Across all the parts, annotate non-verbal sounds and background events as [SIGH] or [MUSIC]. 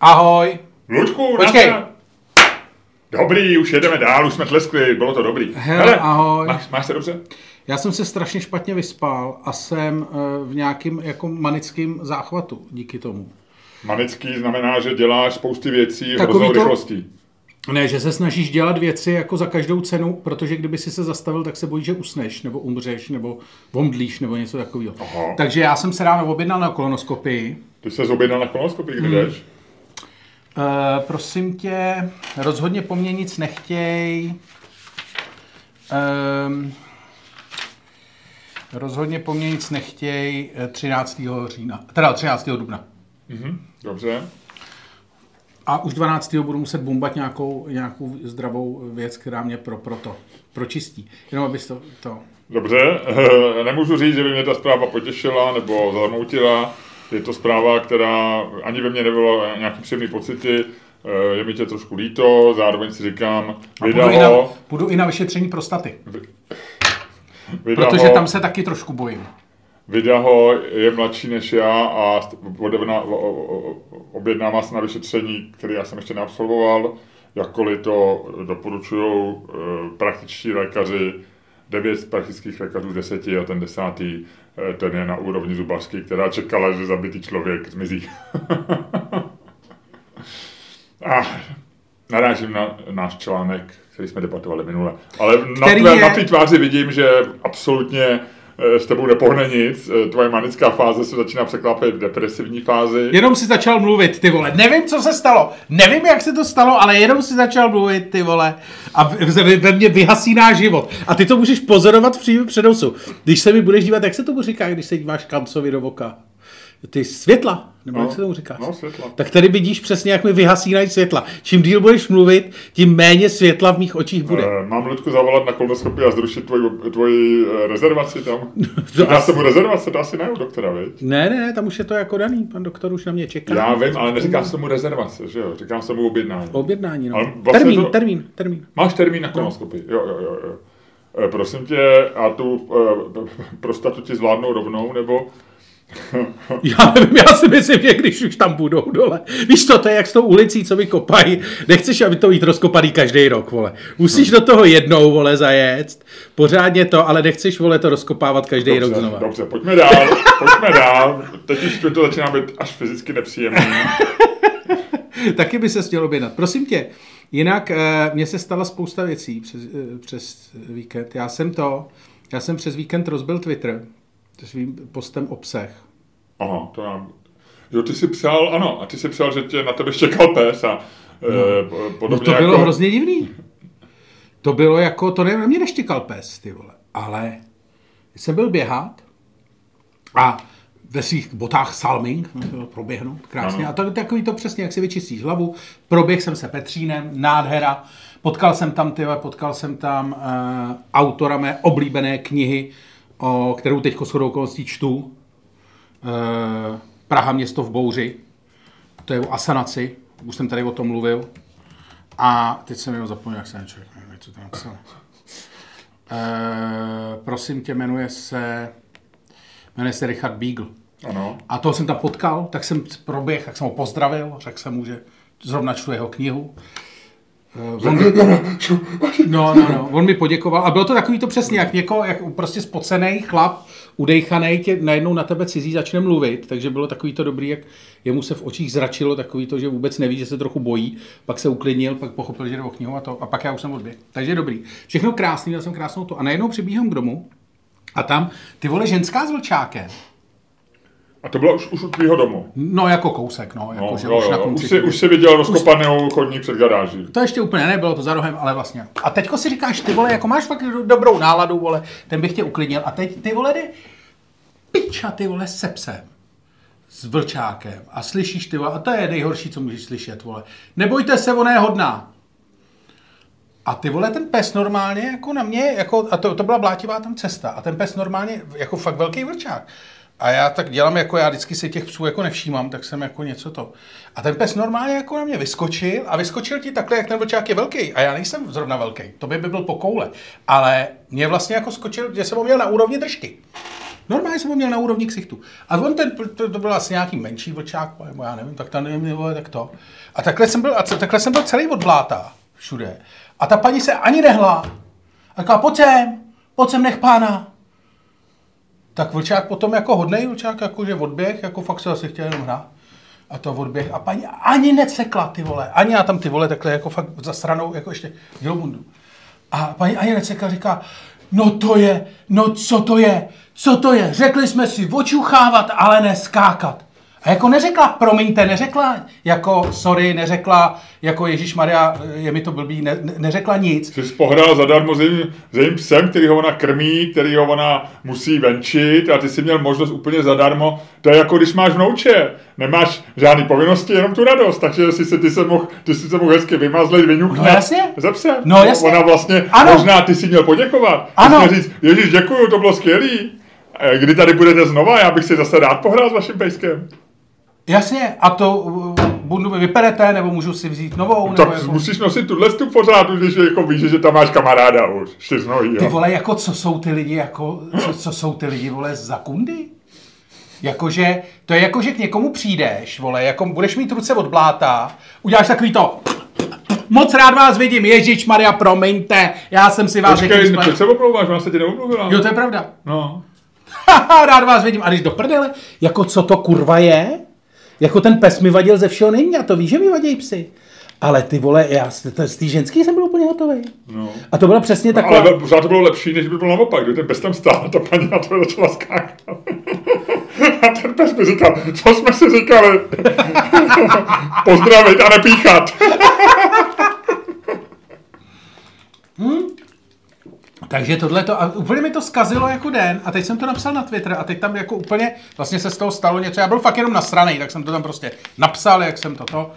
Ahoj. Luďku, Počkej. Dobrý, už jedeme dál, už jsme tleskli, bylo to dobrý. Hele, ahoj. Máš, máš se dobře? Já jsem se strašně špatně vyspal a jsem eh, v nějakým jako manickým záchvatu díky tomu. Manický znamená, že děláš spousty věcí hroznou to- rychlostí. Ne, že se snažíš dělat věci jako za každou cenu, protože kdyby si se zastavil, tak se bojíš, že usneš, nebo umřeš, nebo omdlíš, nebo něco takového. Aha. Takže já jsem se ráno objednal na kolonoskopii. Ty se objednal na kolonoskopii, kdy jdeš? Uh, prosím tě, rozhodně po mně nic nechtěj. Um, rozhodně po mně nic nechtěj eh, 13. října, teda 13. dubna. Mhm, dobře. A už 12. budu muset bombat nějakou, nějakou zdravou věc, která mě pro, pro to pročistí. Jenom abys to, to... Dobře, [LAUGHS] nemůžu říct, že by mě ta zpráva potěšila nebo zarmoutila. Je to zpráva, která ani ve mně nebyla nějaký příjemný pocity. Eh, Je mi tě trošku líto, zároveň si říkám, A budu, i na, vydalo, budu i na vyšetření prostaty, vydalo, protože tam se taky trošku bojím. Vidaho je mladší než já a odevna- o- o- o- objednává se na vyšetření, které já jsem ještě neabsolvoval, jakkoliv to doporučují eh, praktičtí lékaři, devět praktických lékařů z deseti a ten desátý, ten je na úrovni zubařky, která čekala, že zabitý člověk zmizí. a [LAUGHS] narážím na náš článek, který jsme debatovali minule. Ale na tvé, je- na té tváři vidím, že absolutně eh, s tebou nepohne nic. Eh, Tvoje manická fáze se začíná překlápět v depresivní fázi. Jenom si začal mluvit, ty vole. Nevím, co se stalo. Nevím, jak se to stalo, ale jenom si začal mluvit, ty vole. A ve mně vyhasíná život. A ty to můžeš pozorovat v přenosu. Když se mi budeš dívat, jak se tomu říká, když se díváš kancovi do oka? Ty světla, nebo jak se tomu říká? No, světla. Tak tady vidíš přesně, jak mi vyhasínají světla. Čím díl budeš mluvit, tím méně světla v mých očích bude. Eh, Mám Ludku zavolat na kolonoskopii a zrušit tvoji, tvoji eh, rezervaci tam? [LAUGHS] To Dá asi- se mu rezervace, to asi ne u doktora, viď? Ne, ne, ne, tam už je to jako daný. Pan doktor už na mě čeká. Já vím, ale neříká se mu rezervace, že jo? Říkám se mu objednání. Objednání, no. Vlastně termín, to- termín, termín. Máš termín na kolonoskopii? Jo, jo, jo. jo. Eh, Prosím tě, a tu eh, [LAUGHS] prostatu ti zvládnou rovnou, nebo [LAUGHS] Já nevím, já si myslím, že když už tam budou dole. Víš to, to je jak s tou ulicí, co mi kopají. Nechceš, aby to jít rozkopaný každý rok, vole. Musíš do toho jednou, vole, zajet. Pořádně to, ale nechceš, vole, to rozkopávat každý rok Dobře, znova. dobře, pojďme dál, pojďme dál. Teď už to začíná být až fyzicky nepříjemný. [LAUGHS] Taky by se chtěl objednat. Prosím tě, jinak eh, mně se stala spousta věcí přes, eh, přes víkend. Já jsem to, já jsem přes víkend rozbil Twitter svým postem obsah. Aha, to já... Jo, ty jsi psal, ano, a ty jsi psal, že tě na tebe čekal pes a no. po- No podobně to bylo jako... hrozně divný. To bylo jako, to ne, na mě neštěkal pes, ty vole. Ale jsem byl běhat a ve svých botách salming, no, proběhnu krásně. Ano. A to takový to přesně, jak si vyčistíš hlavu. Proběh jsem se Petřínem, nádhera. Potkal jsem tam, ty, vole, potkal jsem tam uh, autora mé oblíbené knihy, o kterou teď shodou okolností čtu. Uh, Praha město v bouři. To je o asanaci, už jsem tady o tom mluvil. A teď jsem jenom zapomněl, jak se člověk jmenuje, co tam napsal. E, prosím tě, jmenuje se, jmenuje se Richard Beagle. Ano. A toho jsem tam potkal, tak jsem proběh, tak jsem ho pozdravil, řekl jsem mu, že zrovna čtu jeho knihu. Eh, On, no, no, no, on mi poděkoval a bylo to takový to přesně, jak někoho, jak prostě spocený chlap, udejchaný, tě najednou na tebe cizí začne mluvit, takže bylo takový to dobrý, jak jemu se v očích zračilo takový to, že vůbec neví, že se trochu bojí, pak se uklidnil, pak pochopil, že jde o knihu a to, a pak já už jsem odběh. Takže dobrý. Všechno krásný, měl jsem krásnou to. A najednou přibíhám k domu a tam ty vole ženská s vlčákem, A to bylo už, už u tvýho domu. No jako kousek, no, jako, No, že jo, už na jo, konci. už, jsi, už jsi viděl rozkopanou chodník před garáží. To ještě úplně nebylo to za rohem, ale vlastně. A teďko si říkáš, ty vole, jako máš fakt do- dobrou náladu, vole, ten bych tě uklidnil. A teď ty vole, jde piča, ty vole, se psem. S vlčákem. A slyšíš, ty vole, a to je nejhorší, co můžeš slyšet, vole. Nebojte se, ona je hodná. A ty vole, ten pes normálně jako na mě, jako, a to, to byla blátivá tam cesta, a ten pes normálně jako fakt velký vrčák. A já tak dělám, jako já vždycky si těch psů jako nevšímám, tak jsem jako něco to. A ten pes normálně jako na mě vyskočil a vyskočil ti takhle, jak ten vlčák je velký. A já nejsem zrovna velký, to by by byl po koule. Ale mě vlastně jako skočil, že jsem ho měl na úrovni držky. Normálně jsem ho měl na úrovni ksichtu. A on ten, to, to byl asi nějaký menší vlčák, nebo já nevím, tak to nevím, tak to. A takhle jsem byl, a takhle jsem byl celý od bláta, všude. A ta paní se ani nehla. A říkala, pojď sem, pojď sem, nech pána. Tak vlčák potom jako hodnej vlčák, jako že odběh, jako fakt se asi chtěl jenom hrát. A to odběh. A paní ani necekla, ty vole. Ani já tam ty vole takhle jako fakt za stranou, jako ještě dělou bundu. A paní ani necekla, říká, no to je, no co to je, co to je, řekli jsme si očuchávat, ale neskákat. A jako neřekla, promiňte, neřekla jako sorry, neřekla jako Ježíš Maria, je mi to blbý, ne, ne, neřekla nic. Jsi pohrál zadarmo s jejím, s jejím psem, který ho ona krmí, který ho ona musí venčit a ty si měl možnost úplně zadarmo. To je jako když máš vnouče. Nemáš žádný povinnosti, jenom tu radost. Takže si se, ty se mohl, ty si se mohl hezky vymazlit, vyňuchnout. No jasně. Ze psem. No jasně. Ona vlastně, Ano. možná ty si měl poděkovat. Ano. Jsi měl říct, Ježíš, děkuju, to bylo skvělý. Eh, Kdy tady budete znova, já bych si zase rád pohrál s vaším pejskem. Jasně, a to uh, bundu mi vyperete, nebo můžu si vzít novou, nebo Tak jako... musíš nosit tuhle tu pořád, když jako víš, že tam máš kamaráda už. Z nohy, Ty vole, jako co jsou ty lidi, jako, co, co jsou ty lidi, vole, za kundy? Jakože, to je jako, že k někomu přijdeš, vole, jako budeš mít ruce od bláta, uděláš takový to, moc rád vás vidím, Ježíš Maria, promiňte, já jsem si vás Počkej, proč se omlouváš, ona se tě neomluvila. Jo, to je pravda. No. [LAUGHS] Rád vás vidím. A když do prdele, jako co to kurva je? Jako ten pes mi vadil ze všeho není, a to víš, že mi vadí psy. Ale ty vole, já z té- z té ženský jsem byl úplně hotový. No. A to byla přesně No, taková... ale pořád to bylo lepší, než by bylo naopak, kdy ten pes tam stál a ta paní na to začala skákat. [LAUGHS] A ten pes mi říkal, co jsme si říkali? [LAUGHS] Pozdravit a nepíchat. [LAUGHS] Takže tohle to, a úplně mi to zkazilo jako den a teď jsem to napsal na Twitter a teď tam jako úplně, vlastně se z toho stalo něco, já byl fakt jenom nasranej, tak jsem to tam prostě napsal, jak jsem toto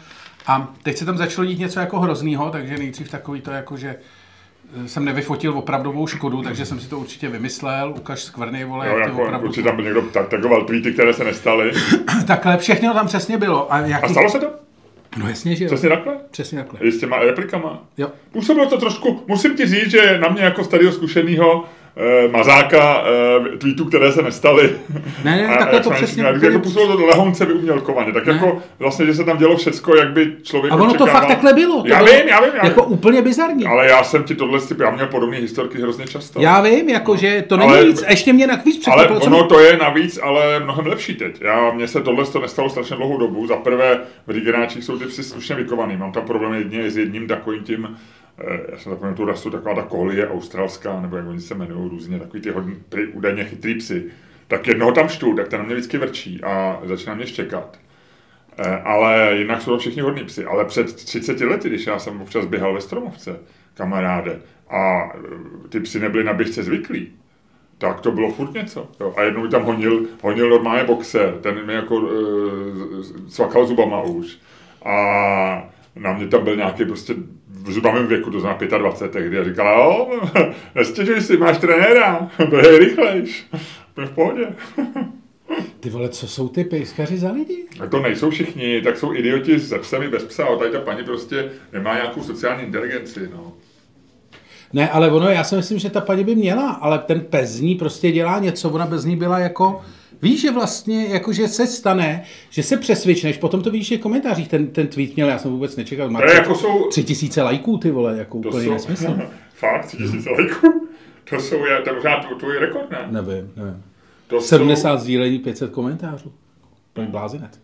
a teď se tam začalo dít něco jako hroznýho, takže nejdřív takový to jako, že eh, jsem nevyfotil opravdovou škodu, takže jsem si to určitě vymyslel, ukaž skvrny, vole, Jo, jak jako, opravdu... určitě tam byl někdo tak, takoval tweety, které se nestaly. [COUGHS] Takhle všechno tam přesně bylo. A, jaký... A stalo se to? No jasně, že jo. Přesně takhle? Přesně takhle. I s těma replikama? Jo. Působilo to trošku, musím ti říct, že na mě jako starého zkušeného eh, mazáka eh, tweetů, které se nestaly. Ne, ne, A- takhle jak to přesně říkali, úplně- Jako působilo to lehonce vyumělkovaně. Tak Ne. jako vlastně, že se tam dělo všecko, jak by člověk A ono to očekával. fakt takhle bylo. To Já bylo vím, já vím, já Jako vím. úplně bizarní. Ale já jsem ti tohle, já měl podobné historky hrozně často. Já vím, jako, že to není Ale- nic, ještě mě navíc Ale překvapilo, co ono to je navíc, ale mnohem lepší teď. Já, mně se tohle to nestalo strašně dlouhou dobu. Za prvé, v Rigenáčích jsou ty psy slušně vykovaný. Mám tam problém jedně s jedním takovým tím, já jsem zapomněl tu rasu, taková ta kolie australská, nebo jak oni se jmenují různě, takový ty hodně, prý, údajně chytrý psy. Tak jednoho tam štu, tak ten na mě vždycky vrčí a začíná mě štěkat. Eh, Ale jinak jsou to všichni hodní psy. Ale před 30 lety, když já jsem občas běhal ve Stromovce, kamaráde, a eh, ty psy nebyly na běžce zvyklí, tak to bylo furt něco. Jo. A jednou mi tam honil, honil normálně boxer, ten mi jako uh, cvakal zubama už. A na mě tam byl nějaký prostě v zubavém věku, to znamená 25 tehdy, a říkal, jo, [LAUGHS] nestěžuj si, máš trenéra, [LAUGHS] běhej rychlejš, [LAUGHS] jsme v pohodě. Ty vole, co jsou ty pejskaři za lidi? A to nejsou všichni, tak jsou idioti se psem i bez psa, a tady ta paní prostě nemá nějakou sociální inteligenci, no. Ne, ale ono, já si myslím, že ta paní by měla, ale ten pes z ní prostě dělá něco, ona bez ní byla jako, víš, že vlastně, jako že se stane, že se přesvědčneš, potom to víš, že v komentářích ten, ten tweet měl, já jsem vůbec nečekal, má jako jsou, tři tisíce lajků, ty vole, jako to úplně jsou, nesmysl. [LAUGHS] fakt, tři tisíce lajků, to jsou, je, to možná tvůj- rekord, ne? Nevím, nevím. To jsou, 70 sdílení, 500 komentářů. To je blázinec.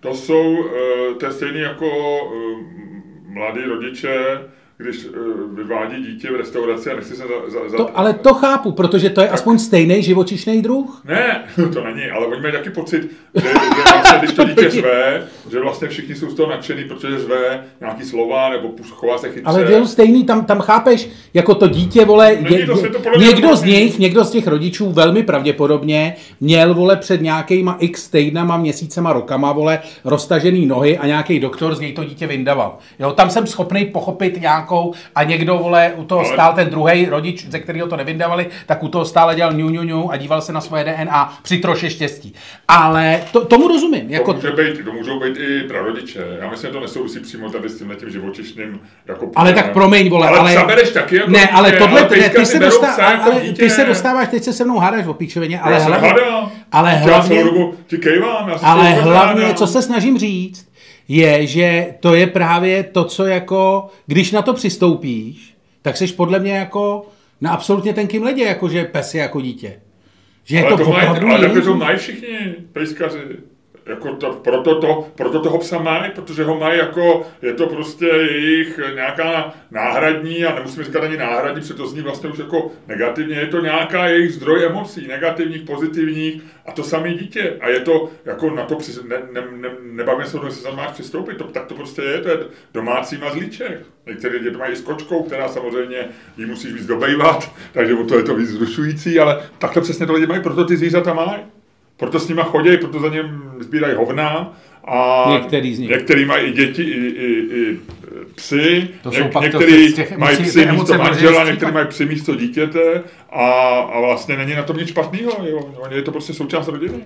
to jsou, eh, to je stejný jako eh, mladí rodiče, když eh, vyvádí dítě v restauraci a nechci se za, za, za To, ale to chápu, protože to je aspoň stejný živočišný druh. Ne, [LAUGHS] to není, ale oni mají taky pocit, že, že vlastně, [LAUGHS] když to dítě zve, že vlastně všichni jsou z toho nadšený, protože zve nějaký slova nebo chová se chytře. Ale je to stejný, tam, tam chápeš, jako to dítě, vole, je, to je, někdo z nich, někdo z těch rodičů velmi pravděpodobně měl, vole, před nějakýma x týdnama, měsícema, rokama, vole, roztažený nohy a nějaký doktor z něj to dítě vyndaval. Jo, tam jsem schopný pochopit nějakou a někdo, vole, u toho Ale- stál ten druhý rodič, ze kterého to nevydávali, tak u toho stále dělal ňu, ňu, ňu a díval se na svoje DNA při troše štěstí. Ale to, tomu rozumím. To Jako, může být, to můžou být i prarodiče. Já myslím, že to nesouvisí přímo tady s tím tím živočišným jako Ale tak promiň, vole, ale... ale... psa bereš taky jako ne, ale dítě, tohle, ale ne, ty, se dostá, jako ale dítě. ty se dostáváš, teď se se mnou hádáš o píčovině, ale já hlavně, hádal. ale Já hlavně, celou dobu ti kejvám, já ale hlavně, hádal. co se snažím říct, je, že to je právě to, co jako, když na to přistoupíš, tak jsi podle mě jako na absolutně tenkým ledě, jako že pes je jako dítě. Že je ale to, to mají, ale to mají všichni pejskaři. Jako to, proto, to, proto toho psa mají, protože ho mají jako, je to prostě jejich nějaká náhradní, a nemusíme říkat ani náhradní, protože to zní vlastně už jako negativně, je to nějaká jejich zdroj emocí, negativních, pozitivních, a to samé dítě. A je to, jako na to, při, ne, ne, ne, nebavíme se o tom, jestli máš přistoupit, to, tak to prostě je, to je domácí mazlíček. Některé to mají s kočkou, která samozřejmě jí musíš víc dobejvat, takže to je to víc zrušující, ale takhle přesně to lidi mají, proto ty zvířata mají. Proto s nima chodí, proto za něm sbírají hovna. A Některý z nich. Některý mají i děti, i, i, i psy. To jsou pak to některý z těch mají psy místo manžela, některý mají psy místo dítěte a, a vlastně není na tom nic špatného. Jo. Je to prostě součást rodiny.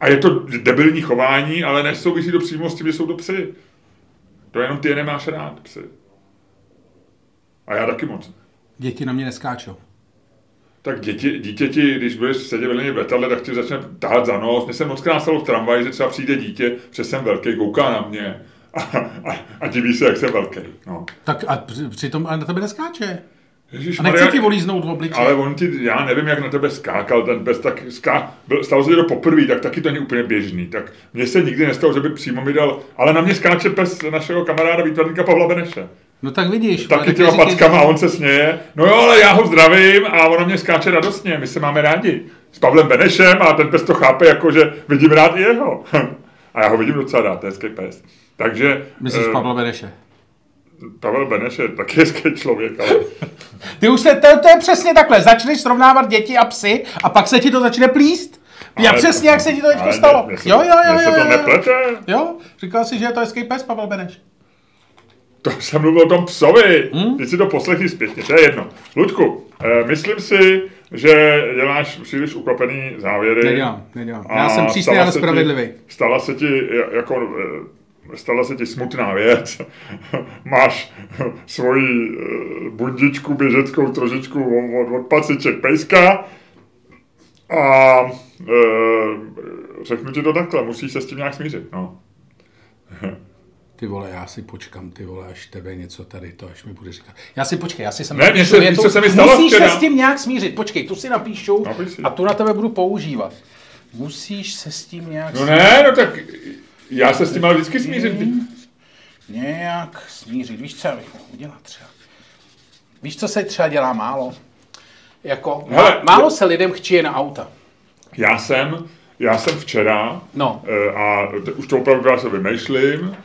A je to debilní chování, ale nesouvisí to přímo s tím, že jsou to psy. To jenom ty je nemáš rád, psy. A já taky moc. Děti na mě neskáčou. Tak děti, dítěti, když budeš sedět vedle něj v letadle, tak ti začne tahat za nos. Mně se moc krát stalo v tramvaji, že třeba přijde dítě, že jsem velký, kouká na mě a, a, a diví se, jak jsem velký. No. Tak a při- přitom ale na tebe neskáče. Ježíš, A nechci ti volíznout v obličeji. ale on ti, já nevím, jak na tebe skákal ten pes, tak ská, byl, stalo se to poprvé, tak taky to není úplně běžný. Tak mně se nikdy nestalo, že by přímo mi dal, ale na mě skáče pes našeho kamaráda výtvarníka Pavla Beneše. No tak vidíš. Taky těma packama a on se směje. No jo, ale já ho zdravím a ona mě skáče radostně, my se máme rádi. S Pavlem Benešem a ten pes to chápe jako, že vidím rád i jeho. [LAUGHS] a já ho vidím docela rád, to je hezký pes. Takže Myslíš eh, Pavla Bereše? Pavel Beneš je taky hezký člověk, ale [LAUGHS] Ty už se, to, to je přesně takhle. Začneš srovnávat děti a psy a pak se ti to začne plíst. Já Ale- přesně, jak se ti to teďko stalo. mně se Jo, jo, jo, mně se jo, to jo, jo. neplete. Jo, říkal si, že je to hezký pes, Pavel Beneš. To jsem mluvil o tom psovi. Hmm? Teď si to poslechni zpětně, to je jedno. Ludku, eh, myslím si, že děláš příliš ukvapený závěry. Nedělám, nedělám. Já jsem přísný, ale se ti- spravedlivý. Stala se ti jako eh, stala se ti smutná věc. [LAUGHS] Máš svoji eh, bundičku běžeckou trošičku od, od paciček pejska a e, řeknu ti to takhle, musíš se s tím nějak smířit. No. [LAUGHS] Ty vole, já si počkám, ty vole, až tebe něco tady to, až mi bude říkat. Já si počkej, já si sem Ne, napíšu se- co se mi stalo Musíš včera? se s tím nějak smířit. Počkej, tu si napíšu Napiš si. a tu na tebe budu používat. Musíš se s tím nějak no ne, no tak já se s tím ale vždycky smířím. Nějak smířit. Víš, co já bych mohl udělat třeba? Víš, co se třeba dělá málo? Jako, Hele, má, málo se lidem chčije na auta. Já jsem, já jsem včera, No. eh, a už to opravdu já se vymýšlím,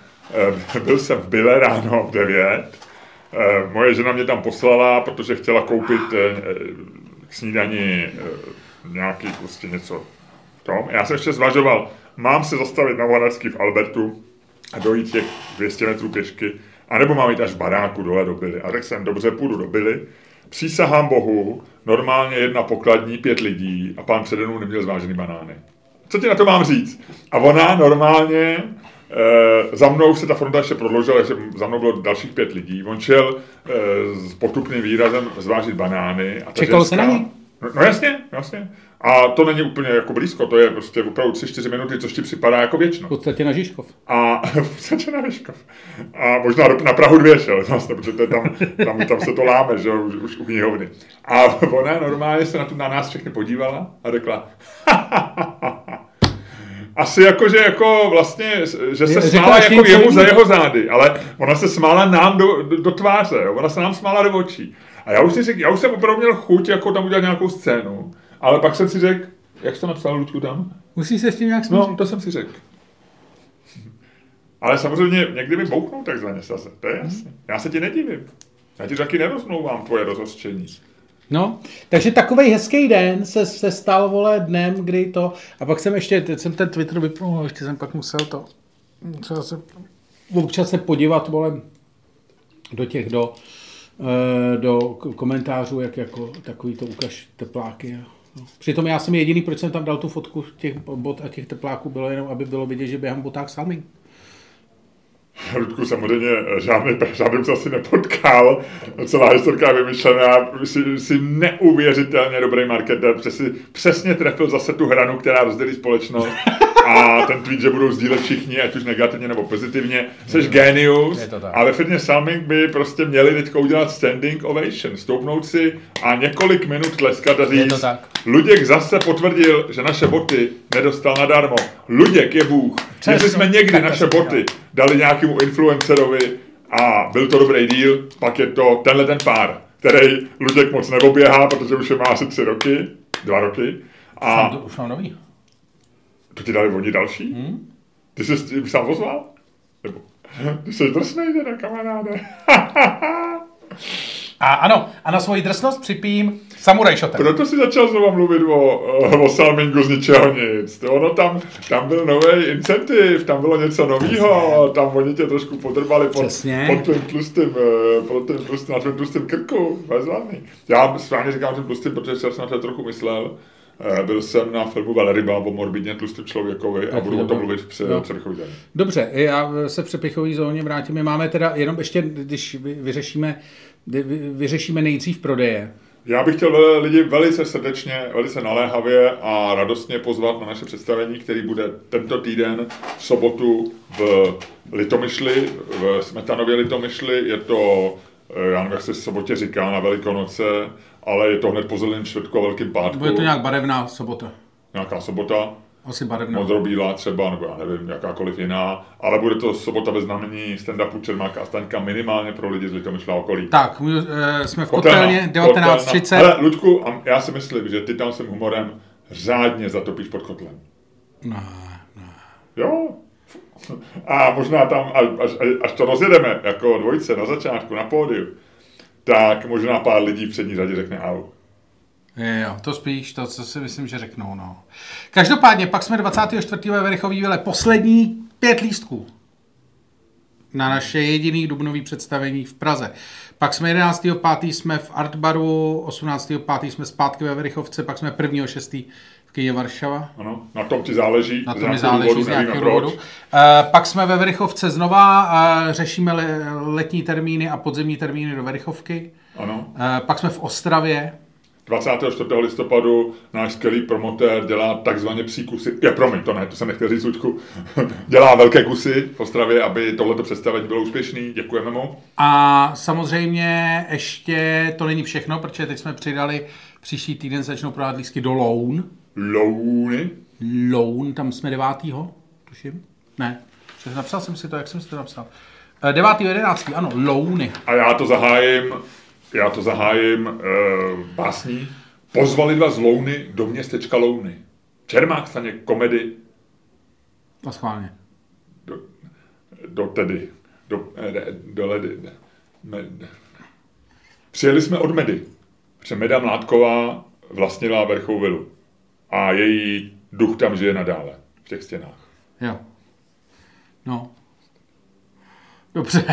byl jsem v Bile ráno v 9, Eh, moje žena mě tam poslala, protože chtěla koupit eh, eh, k snídani eh, nějaký prostě něco tom. Já jsem ještě zvažoval, mám se zastavit na Vanařský v Albertu a dojít těch 200 metrů pěšky, anebo mám jít až v baráku dole do Bily. A řekl jsem, dobře, půjdu do Bily. Přísahám Bohu, normálně jedna pokladní, pět lidí a pán přede mnou neměl zvážený banány. Co ti na to mám říct? A ona normálně, e, za mnou se ta fronta ještě prodloužila, takže za mnou bylo dalších pět lidí. On šel e, s potupným výrazem zvážit banány. A ta Čekalo se na něj? No, no jasně, jasně. A to není úplně jako blízko, to je prostě opravdu 3-4 minuty, což ti připadá jako V věčno. podstatě na Žižkov. A [LAUGHS] v podstatě na Vyškov. A možná na Prahu dvě šel, [LAUGHS] vlastně, protože to je tam, tam, tam, se to láme, že už, už u knihovny. A ona normálně se na, tu, na nás všechny podívala a řekla, [LAUGHS] asi jako, že jako vlastně, že se Řekla smála jako jemu za jeho zády, ale ona se smála nám do, do, do tváře, jo? ona se nám smála do očí. A já už, si řekl, já už jsem opravdu měl chuť jako tam udělat nějakou scénu, ale pak jsem si řekl, jak jsi to napsal, Luďku, tam? Musíš se s tím nějak smířit. No, to jsem si řekl. Ale samozřejmě někdy mi bouchnou takzvaně zase, to je jasné. Já se ti nedivím. Já ti taky nerozmlouvám tvoje rozhořčení. No, takže takový hezký den se, se stal, vole, dnem, kdy to, a pak jsem ještě, teď jsem ten Twitter vypnul, ještě jsem pak musel to, musel se občas se podívat, vole, do těch, do, eh, do komentářů, jak jako takový to ukaž tepláky a Přitom já jsem jediný, proč jsem tam dal tu fotku těch bot a těch tepláků, bylo jenom, aby bylo vidět, že běhám boták salming. Ludku samozřejmě žádný, žádný se asi nepotkal. Celá historka je vymyšlená. Jsi, jsi neuvěřitelně dobrý marketer. Přesně, přesně trefil zase tu hranu, která rozdělí společnost. A ten tweet, že budou sdílet všichni, ať už negativně nebo pozitivně. Jsi genius. A ve firmě Salming by prostě měli teď udělat standing ovation. Stoupnout si a několik minut tleskat a říct. Luděk zase potvrdil, že naše boty nedostal nadarmo. Luděk je Bůh. Jestli jsme někdy naše boty dali nějakému influencerovi a byl to dobrý díl, pak je to tenhle ten pár, který Luděk moc neoběhá, protože už je má asi tři roky, dva roky. A už mám nový. To ti dali oni další? Hmm? Ty jsi s sám ozval? Nebo, ty jsi drsnej, teda kamaráde. [LAUGHS] A ano, a na svoji drsnost připím Samurai Shoten. Proto si začal znovu mluvit o, o Salmingu z ničeho nic. To ono tam, tam byl nový incentiv, tam bylo něco nového, tam oni tě trošku podrbali pod, pod tím tlustým, eh, pod tím tlustým, na tím tlustým krku. Zvládný. Já správně říkám tím tlustým, protože jsem na to trochu myslel. Eh, byl jsem na filmu Velryba o morbidně tlustém člověkovi a budu o tom mluvit před no. Dobře, já se v přepichové zóně vrátím. My máme teda jenom ještě, když vyřešíme, vyřešíme nejdřív prodeje, já bych chtěl lidi velice srdečně, velice naléhavě a radostně pozvat na naše představení, který bude tento týden v sobotu v Litomyšli, v Smetanově Litomyšli. Je to, eh, já nevím, jak se v sobotě říká, na Velikonoce, ale je to hned po zeleném čtvrtku a velkým pátku. Bude to nějak barevná sobota. Nějaká sobota. Asi barevná. Modrobílá třeba, nebo já nevím, jakákoliv jiná, ale bude to sobota ve znamení stand-upu Čermáka a Staňka minimálně pro lidi z Litomyšla okolí. Tak, my, e, jsme v kotelně 19.30. Ale Ludku, já si myslím, že ty tam svým humorem řádně zatopíš pod kotlem. Ne, ne. Jo, a možná tam, až, až to rozjedeme jako dvojice na začátku, na pódiu, tak možná pár lidí v přední řadě řekne au. Jo, to spíš, to co si myslím, že řeknou. No. Každopádně, pak jsme 24. ve Verichový vile poslední pět lístků na naše jediný dubnový představení v Praze. Pak jsme 11.5. jsme v Artbaru, 18.5. jsme zpátky ve Verichovce, pak jsme 1.6. v Kyně Varšava. Ano, na tom ti záleží. Na tom mi záleží důvodu, z nějakého důvodu. Uh, pak jsme ve Verichovce znova, uh, řešíme le, letní termíny a podzemní termíny do Verichovky. Ano. Uh, pak jsme v Ostravě, 24. listopadu náš skvělý promotér dělá takzvaně psí kusy. Je, promiň, to ne, to jsem nechtěl říct, Luďku. [LAUGHS] dělá velké kusy v Ostravě, aby tohleto představení bylo úspěšný. Děkujeme mu. A samozřejmě ještě to není všechno, protože teď jsme přidali, příští týden začnou prodávat lístky do Loun. Louny? Loun, tam jsme devátýho, tuším. Ne, napsal jsem si to, jak jsem si to napsal. 9.11. ano, Louny. A já to zahájím já to zahájím uh, básní. Pozvali dva z Louny do městečka Louny. Čermák staně komedy. A schválně. Do, do tedy. Do, do, do ledy. Med. Přijeli jsme od Medy. Protože Meda Mládková vlastnila Verchou vilu. A její duch tam žije nadále. V těch stěnách. Jo. No. Dobře.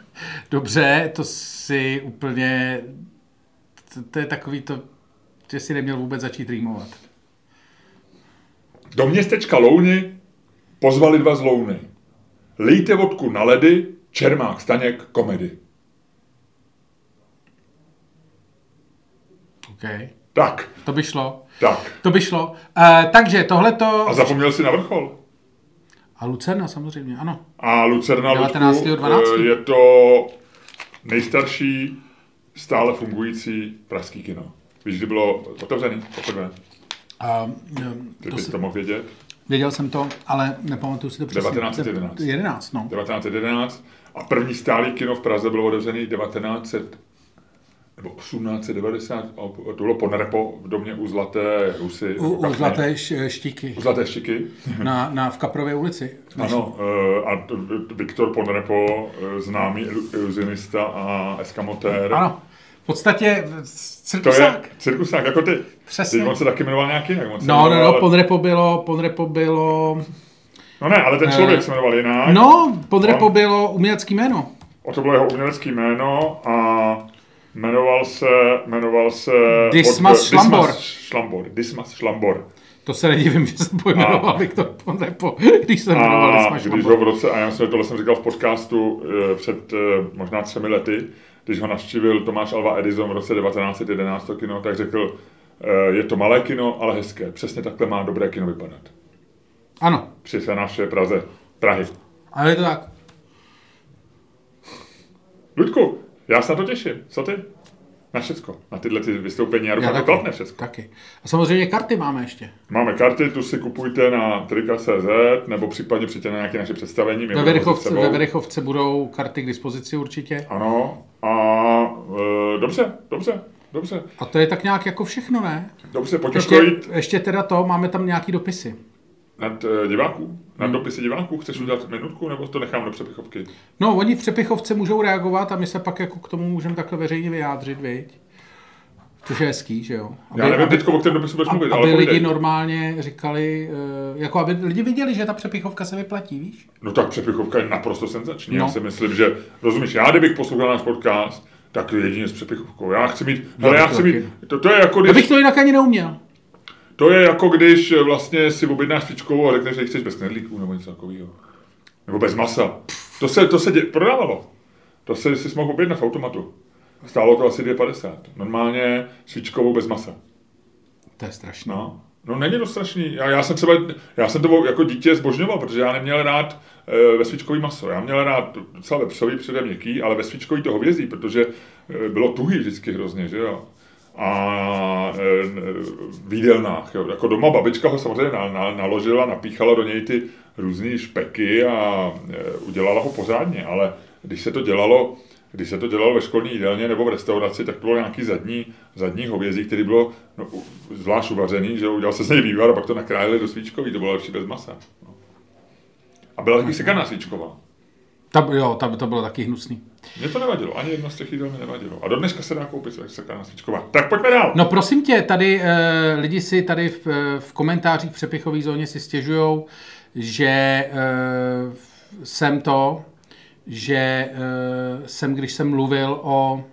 [LAUGHS] Dobře, to si úplně... To, to je takový to, že si neměl vůbec začít rýmovat. Do městečka Louny pozvali dva z Louny. Lejte vodku na ledy, Čermák, Staněk, komedy. OK. Tak. To by šlo. Tak. To by šlo. Uh, takže tohleto... A zapomněl si na vrchol. A Lucerna samozřejmě, ano. A Lucerna, 19. Ludku, 12. Eh, je to nejstarší stále fungující pražský kino. Víš, kdy bylo otevřený poprvé? A, Ty to bys to mohl vědět? Věděl jsem to, ale nepamatuju si to přesně. 1911. 11, no. 1911. A první stálý kino v Praze bylo otevřený 1900 nebo 1890, to bylo po Nerepo v domě u Zlaté Husy. U, u Zlaté štíky. U Zlaté štíky. [LAUGHS] Na, na, v Kaprově ulici. Ano, eh, a Viktor Ponrepo, eh, známý iluzionista a eskamotér. Ano, v podstatě cirkusák. To je cirkusák, jako ty. Přesně. Ty on se taky jmenoval nějaký jinak. No, no, no, ale... Ponrepo bylo, Ponrepo bylo... No ne, ale ten člověk uh, se jmenoval jinak. No, Ponrepo on... bylo umělecký jméno. O to bylo jeho umělecký jméno a Jmenoval se, jmenoval se... Dismas od- Šlambor. Dismas Šlambor. Dismas Šlambor. To se nedivím, [LAUGHS] že se pojmenoval Viktor Pontepo, když se jmenoval A Dismas když Šlambor. ho v roce, a já jsem, tohle jsem říkal v podcastu eh, před eh, možná třemi lety, když ho navštívil Tomáš Alva Edison v roce 1911 to kino, tak řekl, eh, je to malé kino, ale hezké. Přesně takhle má dobré kino vypadat. Ano, Při své návštěvě Praze, Prahy. ale je to tak. Ludku, já se na to těším. Co ty? Na všecko. Na tyhle ty vystoupení. Já doufám, klapne všecko. taky. A samozřejmě karty máme ještě. Máme karty, tu si kupujte na trika.cz nebo případně přijďte na nějaké naše představení. Ve Verichovce, ve Verichovce budou karty k dispozici určitě. Ano. A e, dobře, dobře, dobře. A to je tak nějak jako všechno, ne? Dobře, pojďme Ještě, projít ještě teda to, máme tam nějaký dopisy. Nad e, diváků. Nad Hmm. dopisy diváků. Chceš udělat minutku, nebo to nechám do přepichovky? No, oni v Přepichovce můžou reagovat a my se pak jako k tomu můžeme takhle veřejně vyjádřit, viď? Což je hezký, že jo? Já nevím teď, o kterém dopisu budeš mluvit, ale aby lidi povídej. normálně říkali, eh, jako aby lidi viděli, že ta přepichovka se vyplatí, víš? No tak přepichovka je naprosto senzační. No. Já si myslím, že, rozumíš, já kdybych poslouchal náš podcast, tak jedině s přepichovkou. Já chci mít, hele, já chci to mít, to, to je jako Já když, bych to jinak ani neuměl. To je jako když eh, vlastně si objednáš svíčkovou a řekneš, že chceš bez knedlíků nebo něco takového. Nebo bez masa. To se, to se dě, prodávalo. To se si mohl objednat v automatu. Stálo to asi 2,50. Normálně svíčkovou bez masa. To je strašné. No, no není to strašný. Já, já jsem třeba, já jsem to jako dítě zbožňoval, protože já neměl rád e, ve svíčkový maso. Já měl rád docela vepřový, předem měkký, ale ve svíčkový to hovězí, protože e, bylo tuhý vždycky hrozně, že jo. A e, v jídelnách, jo. Jako doma babička ho samozřejmě na, na, naložila, napíchala do něj ty různé špeky a e, udělala ho pořádně, ale když se to dělalo když se to dělalo ve školní jídelně nebo v restauraci, tak to bylo nějaký zadní, zadní hovězí, který bylo no, zvlášť uvařený, že udělal se z něj vývar a pak to nakrájeli do svíčkový, to bylo lepší bez masa. No. A byla taky sekaná svíčková. Ta, jo, ta, to bylo taky hnusný. Mně to nevadilo, ani jedno z těch jídel mi nevadilo. A do dneška se dá koupit sekaná svíčková. Tak pojďme dál. No prosím tě, tady e, lidi si tady v, eh, v komentářích v přepichové zóně si stěžují, že e, jsem to, že e, jsem, když jsem mluvil o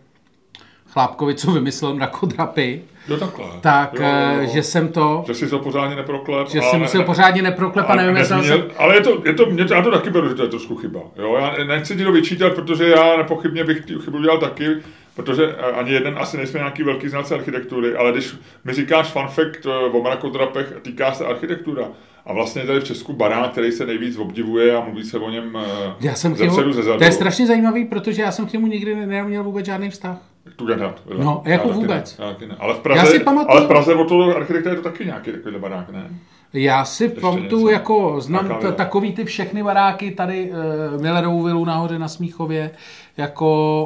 Chlápkovi, co vymyslel mrakodrapy, Jo, takhle. tak jo, jo, e, jo. že jsem to, Že jsi to pořádně neproklep. že jsem ne- musel ne- pořádně neproklepat, ale, nevymyslel jsem, nezmínil, ale je to, je to, mě, já to taky beru, že to je trošku chyba. Jo? Já nechci ti to vyčítat, protože já nepochybně bych tu chybu dělal taky, protože ani jeden asi nejsme nějaký velký znalce architektury, ale když mi říkáš fun fact eh, o mrakodrapech, týká se architektura. A vlastně je tady v Česku barák, který se nejvíc obdivuje a mluví se o něm eh, já jsem ze předu, ze zadu. to je strašně zajímavý, protože já jsem k němu nikdy ne- neměl vůbec žádný vztah. Tugendhat. No, jako vůbec. Ne, já ne. Ale v Praze, Já si pamatuju- ale v Praze od toho architekta je to taky nějaký takovýhle barák, ne? Já si pamatuju, jako znám t- takový ty všechny baráky tady, uh, Millerovou vilu nahoře na Smíchově, jako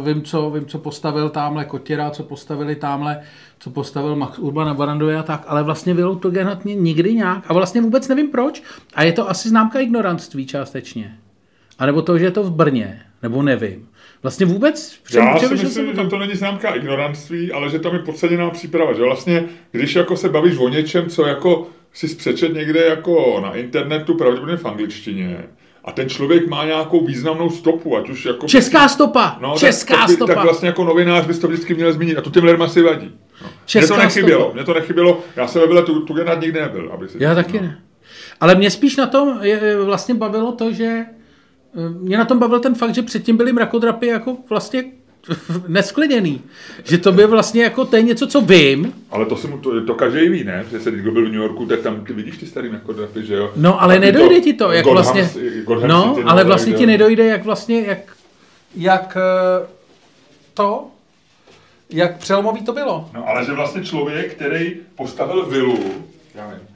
uh, vím, co, vím, co postavil tamhle Kotěra, co postavili tamhle, co postavil Max Urban na Barandově a tak, ale vlastně vilu to Genat mě nikdy nějak a vlastně vůbec nevím proč. A je to asi známka ignorantství částečně. A nebo to, že je to v Brně, nebo nevím. Vlastně vůbec Já si myslím, že to není známka ignorantství, ale že tam je podceněná příprava. Že vlastně, když jako se bavíš o něčem, co jako si přečet někde jako na internetu, pravděpodobně v angličtině, a ten člověk má nějakou významnou stopu, ať už jako... Česká stopa! No, Česká tak, tak, stopa! tak, vlastně jako novinář bys to vždycky měl zmínit. A to těm lidem asi vadí. No. Mně Česká to nechybělo, stopa. mně to nechybělo. Já jsem ve tu, tu nikdy nebyl, aby si Já taky no. ne. Ale mě spíš na tom je, vlastně bavilo to, že mě na tom bavil ten fakt, že předtím byly mrakodrapy jako vlastně [LAUGHS] neskleněný. Že to by vlastně jako, to je něco, co vím, Ale to, si mu, to, to každý ví, ne? Že se když byl v New Yorku, tak tam ty vidíš ty starý jako drapy, že jo? no ale Taky nedojde ti to, jak vlastně, no, ale vlastně ti nedojde, jak vlastně, jak, jak eh, to, jak přelomový to bylo. No, ale že vlastně člověk, který postavil vilu, já nevím,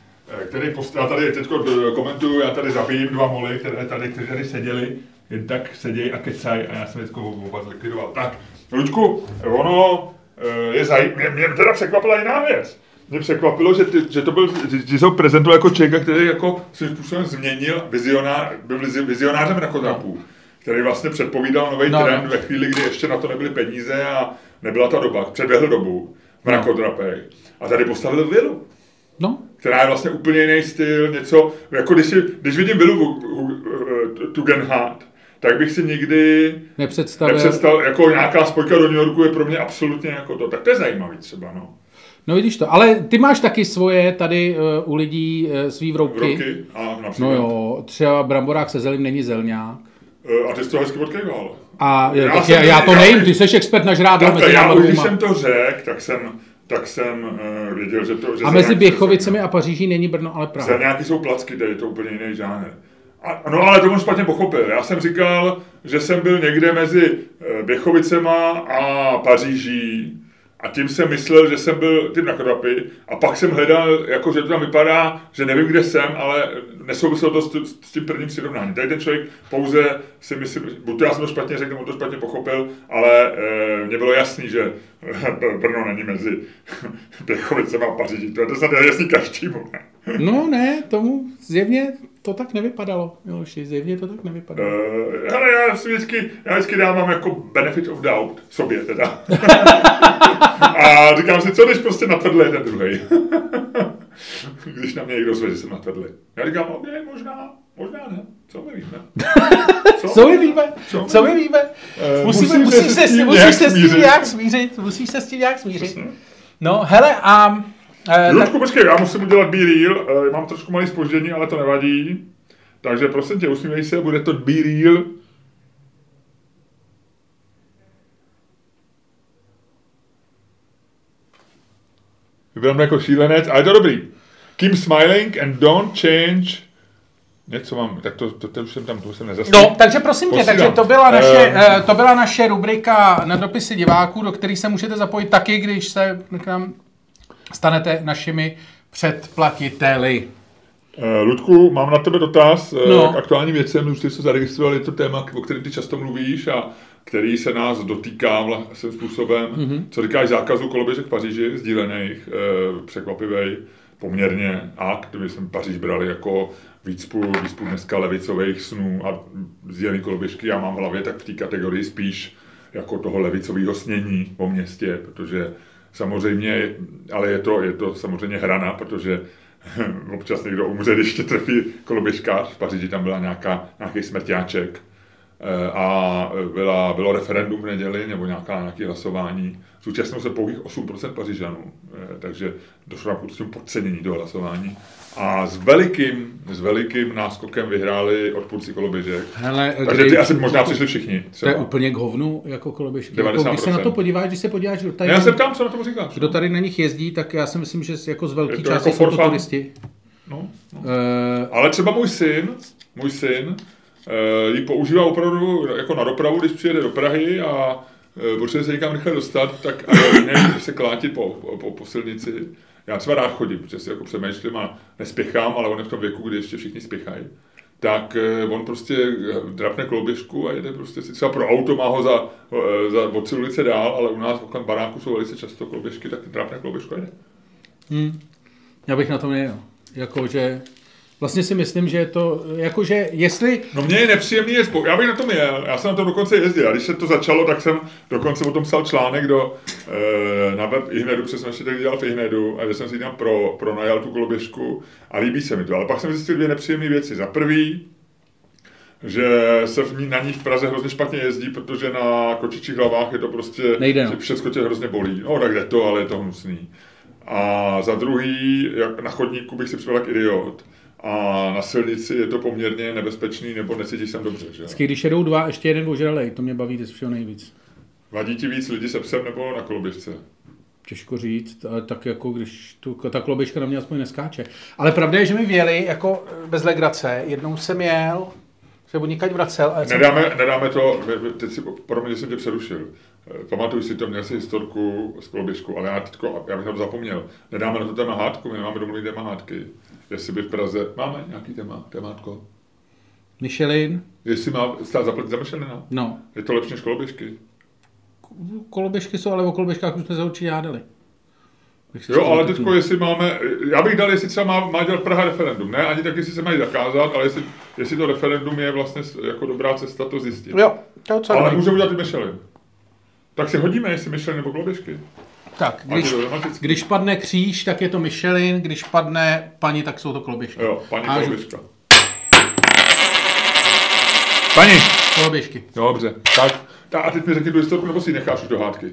který postavil, já tady teď komentuju, já tady zabijím dva moly, které tady, kteří tady seděli, jen tak sedějí a kecaj a já jsem teď oba zlikvidoval. Tak, Luďku, ono eh, je zajímavé, mě, mě teda překvapila jiná věc. Mě překvapilo, že, ty, že to byl, že, že se ho prezentoval jako člověka, který jako svým způsobem změnil vizionář, byl vizi- vizionářem rakodrapů, který vlastně předpovídal nový No, trend no. ve chvíli, kdy ještě na to nebyly peníze a nebyla ta doba, předběhl dobu v mrakodrapech. A tady postavil vilu, No, která je vlastně úplně jiný styl, něco, jako když, si, když vidím Hu- Hu- Tugendhat, tak bych si nikdy Nepředstavil. nepředstavil, jako nějaká spojka do New Yorku je pro mě absolutně jako to, tak to je zajímavý třeba, no. No vidíš to, ale ty máš taky svoje tady uh, u lidí uh, svý vrouky. Roky a například. No jo, třeba bramborák se zelím není zelňák. Eh, A ty jsi to hezky odkejval. A já, Já tak já, já to já- nejím, ty jsi expert na žrádlo mezi já už když jsem to řekl, tak jsem, tak jsem uh, věděl, že to... Že A mezi Běchovicemi a Paříží není Brno, ale Praha. Zelňáky jsou placky, tady je to úplně jiný žánr. A, no ale to on špatně pochopil. Já jsem říkal, že jsem byl někde mezi eh, Běchovicema a Paříží a tím jsem myslel, že jsem byl tím na Krapy a pak jsem hledal, jako že to tam vypadá, že nevím, kde jsem, ale nesouviselo to s, s tím prvním přirovnáním. Tady ten člověk pouze si myslím, buď to já jsem to špatně řekl, nebo to špatně pochopil, ale e, mně bylo jasný, že [LAUGHS] Brno není mezi [LAUGHS] Běchovicema a Paříží. To je to snad jasný každému. No ne, tomu zjevně to tak nevypadalo, Miloši, zjevně to tak nevypadalo. Uh, ale já si vždycky, já vždycky dávám jako benefit of doubt sobě teda. [LAUGHS] a říkám si, co když prostě natvrdle je ten druhý. [LAUGHS] když na mě někdo zve, že jsem natvrdlý. Já říkám, ok, možná, možná ne. Co my víme? [LAUGHS] Co my víme? Co my Co my víme? Eh, Musíme, musíš se se, s tím musíš nějak se s tím smířit. nějak smířit. Musíš se s tím nějak smířit. No, hele, a... Eh, tak, Ludku, počkej, já musím udělat be real. Eh, mám trošku malý spoždění, ale to nevadí. Takže prosím tě, usmívej se, bude to be real. Vypadám jako šílenec, ale je to dobrý. Keep smiling and don't change. Něco mám, tak to, to, to už jsem tam, to už jsem nezastavil. no, takže prosím tě, Posílám. takže to byla, naše, eh, to byla naše rubrika na dopisy diváků, do kterých se můžete zapojit taky, když se k nám stanete našimi předplatiteli. Eh, Ludku, mám na tebe dotaz eh, No. k aktuálním věcem. Už jsi se zaregistroval, je to téma, o kterém ty často mluvíš a který se nás dotýká svým způsobem. Mhm. Mm-hmm. Co říkáš zákazu koloběžek v Paříži, sdílených, eh, překvapivý poměrně akt, my jsme Paříž brali jako výcpu, výcpu dneska levicových snů a sdílený koloběžky já mám v hlavě tak v té kategorii spíš jako toho levicového snění po městě, protože samozřejmě, ale je to, je to samozřejmě hrana, protože [LAUGHS] občas někdo umře, když tě trefí koloběžkář. V Paříži tam byla nějaká, nějaký smrťáček a byla, bylo referendum v neděli nebo nějaká, nějaké hlasování. Zúčastnilo se pouhých 8% Pařížanů, eh, takže došlo k určitému podcenění toho hlasování. A s velikým, s velikým náskokem vyhráli odpůrci koloběžek. Hele, Takže ty asi možná přišli všichni. To je Třeba. úplně k hovnu, jako koloběžky. Jako, 90%. když se na to podíváš, když se podíváš, kdo tady, Já se ptám, co na tomu říkáš. kdo tady na nich jezdí, tak já si myslím, že jako z velké to části jako jsou to turisti. No, no. Eh, Ale třeba můj syn, můj syn, eh, ji používá opravdu jako na dopravu, když přijede do Prahy a eh, potřebuje se někam rychle dostat, tak ne, se klátit po, po, po, silnici. Já třeba rád chodím, protože si jako přemýšlím a nespěchám, ale on je v tom věku, kdy ještě všichni spěchají. Tak eh, on prostě drapne koloběžku a jede prostě si třeba pro auto, má ho za, eh, za od ulice dál, ale u nás okolo baráku jsou velice často koloběžky, tak drapne koloběžku a jede. hm, já bych na to nejel. Jakože, vlastně si myslím, že je to, jakože, jestli, No mě je nepříjemný je spou- Já bych na tom jel, já jsem na to dokonce jezdil. A když se to začalo, tak jsem dokonce o tom psal článek do, e, na web Ihnedu, protože jsem ještě tak dělal v Ihnedu, a že jsem si tam pro, pro najal tu koloběžku a líbí se mi to. Ale pak jsem zjistil dvě nepříjemné věci. Za prvý, že se v ní, na ní v Praze hrozně špatně jezdí, protože na kočičích hlavách je to prostě, Nejde, no. že všechno tě hrozně bolí. No tak jde to, ale je to hnusný. A za druhý, jak na chodníku bych si připadal jak idiot. A na silnici je to poměrně nebezpečný, nebo necítíš se dobře, že? vždycky, když jedou dva, ještě jeden ožralej, to mě baví ze všeho nejvíc. Vadí ti víc lidi se psem nebo na koloběžce? Těžko říct, ale tak jako když tu, ta koloběžka na mě aspoň neskáče. Ale pravda je, že mi věli jako bez legrace. Jednou jsem jel, se někať vracel. A jsem, Nedáme, nedáme to, teď si, pro mě, že jsem tě přerušil. Eh, Pamatuj si to, měl jsi historku s koloběžkou, ale já, teďko, já bych to zapomněl. Nedáme na to téma hádku, my nemáme domluvit téma hádky. Jestli by v Praze, máme nějaký téma, témátko? Michelin, Jestli má stát zaplatit za Michelina? no. Je to lepší než koloběžky? Koloběžky jsou, ale o koloběžkách už jsme se určitě hádali. Jo, ale teďko, jestli máme, já bych dal, jestli třeba má, má dělat Praha referendum, ne ani tak, jestli se mají zakázat, ale jestli, jestli to referendum je vlastně jako dobrá cesta to zjistit. Jo, to co Ale můžeme udělat i Michelin. Tak si hodíme, jestli Michelin nebo koloběžky. Tak, když, když padne kříž, tak je to Michelin, když padne paní, tak jsou to koloběžky. Jo, paní Hážu. koloběžka. Paní, koloběžky. dobře, tak. a teď mi řekni tu historku, nebo si ji necháš už do hádky?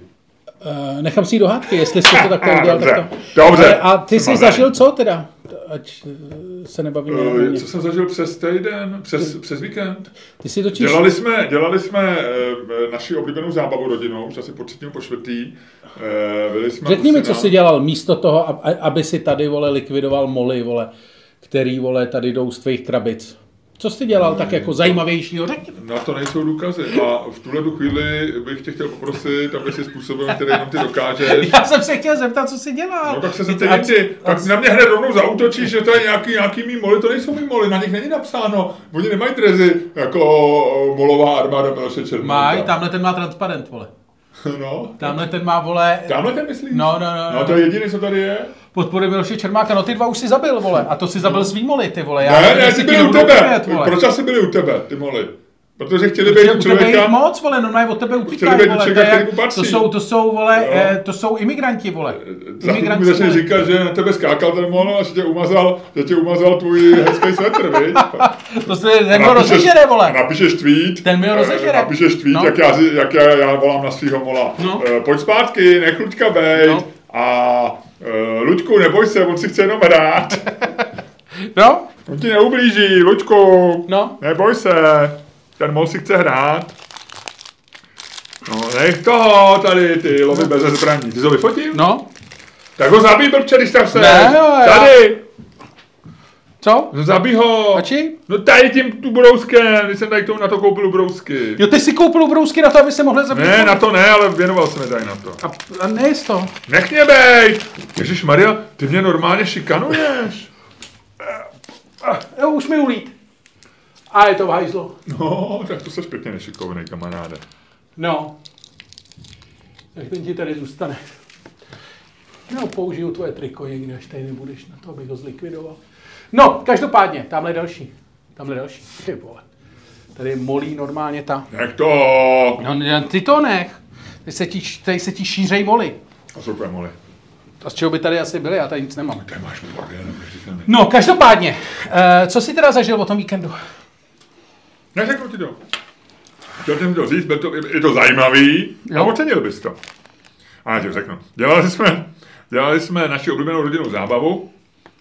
Uh, nechám si ji do hádky, jestli jsi to takto [LAUGHS] udělal, Dobře, tak to... dobře. Ale, a ty jsi Dobře. zažil co teda? Ať eh, se nebavíme Uh, co jsem zažil přes týden, přes, přes víkend? Ty si totiž... Dělali jsme, dělali jsme eh, naši oblíbenou zábavu rodinou, už asi po třetím, po čtvrtý. Eh, byli jsme Řekni mi, syna. co jsi dělal místo toho, aby si tady, vole, likvidoval moly, vole, který, vole, tady jdou z tvých krabic. Co jsi dělal tak jako zajímavějšího? Řekni mi. Na to nejsou důkazy a v tuhle tu chvíli bych tě chtěl poprosit, aby si způsobil, který jenom ty dokážeš. [LAUGHS] Já jsem se chtěl zeptat, co jsi dělal. No tak se zeptej ty, tak na mě hned rovnou zautočíš, že to je nějaký, nějaký mý moly, to nejsou mý moly, na nich není napsáno, oni nemají drezy jako molová armáda Miloše Černíka. Maj, tamhle ten má transparent, vole. [LAUGHS] No, Tamhle ten má, vole, tamhle ten myslíš? No, no, no, No no. to je jediný, co tady je. podpory Miloše Čermáka. No ty dva už si zabil, vole. A to si zabil svý moly, ty vole. Já Ne, ne, ty byli u tebe. Proč asi byli u tebe, ty moly? Protože chtěli být tebe je člověka, jich moc, vole, no ne, od tebe utíkají, vole, to, člověka, je, patří. to, jsou, to jsou, vole, eh, to jsou imigranti, vole. chvíli mi začne říkat, že na tebe skákal ten mol a že tě umazal, že tě umazal tvůj hezký svetr, viď? [LAUGHS] To se ten ho rozežere, vole. Napíšeš tweet, Ten mi ho eh, rozežere. Napíšeš tweet, No. jak, já, jak já, já volám na svého mola. No. Eh, Pojď zpátky, nech Luďka bejt. No. A uh, Luďku, neboj se, on si chce jenom hrát. [LAUGHS] No, On ti neublíží, Luďku. no. Neboj se, ten mol si chce hrát. No, nech toho tady, ty lovy bez zbraní. Ty jsi ho vyfotil? No, Tak ho zabij, blbče, když tam se. Ne, jo, Tady. co? No zabij ho. Ači? No tady tím tu brouskem, když jsem tady k tomu na to koupil brousky. Jo, ty si koupil brousky na to, aby se mohli zabít. Ne, na to ne, ale věnoval jsem mi tady na to. A, a nejist to. Nech mě bejt! Ježíš Maria, ty mě normálně šikanuješ. Jo, už mi ulít. A je to v hajzlu. No, tak to seš pěkně nešikovný, kamaráde. No. Tak ten ti tady zůstane. No, použiju tvoje triko někdy, až tady nebudeš na to, abych ho zlikvidoval. No, každopádně, tamhle další. Tamhle další. Ty vole. Tady molí normálně ta. Nech to! No, ty to nech. Tady se ti, tady se ti šířej moly. A jsou úplně moly. A z čeho by tady asi byly? Já tady nic nemám. Ty máš bordel. No, každopádně, uh, co jsi teda zažil o tom víkendu? Neřeknu ti to. Chtěl jsem to říct, byl to, je to zajímavý Jo. a ocenil bys to. A já ti řeknu. Dělali jsme, dělali jsme naši oblíbenou rodinnou zábavu.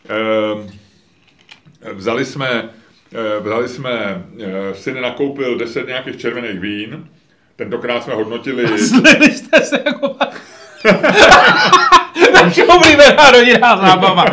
Ehm, vzali jsme, eh, vzali jsme, eh, syn nakoupil 10 nějakých červených vín. Tentokrát jsme hodnotili, [LAUGHS] Zlili jste se jako... [LAUGHS] Naše oblíbená rodinná zábava.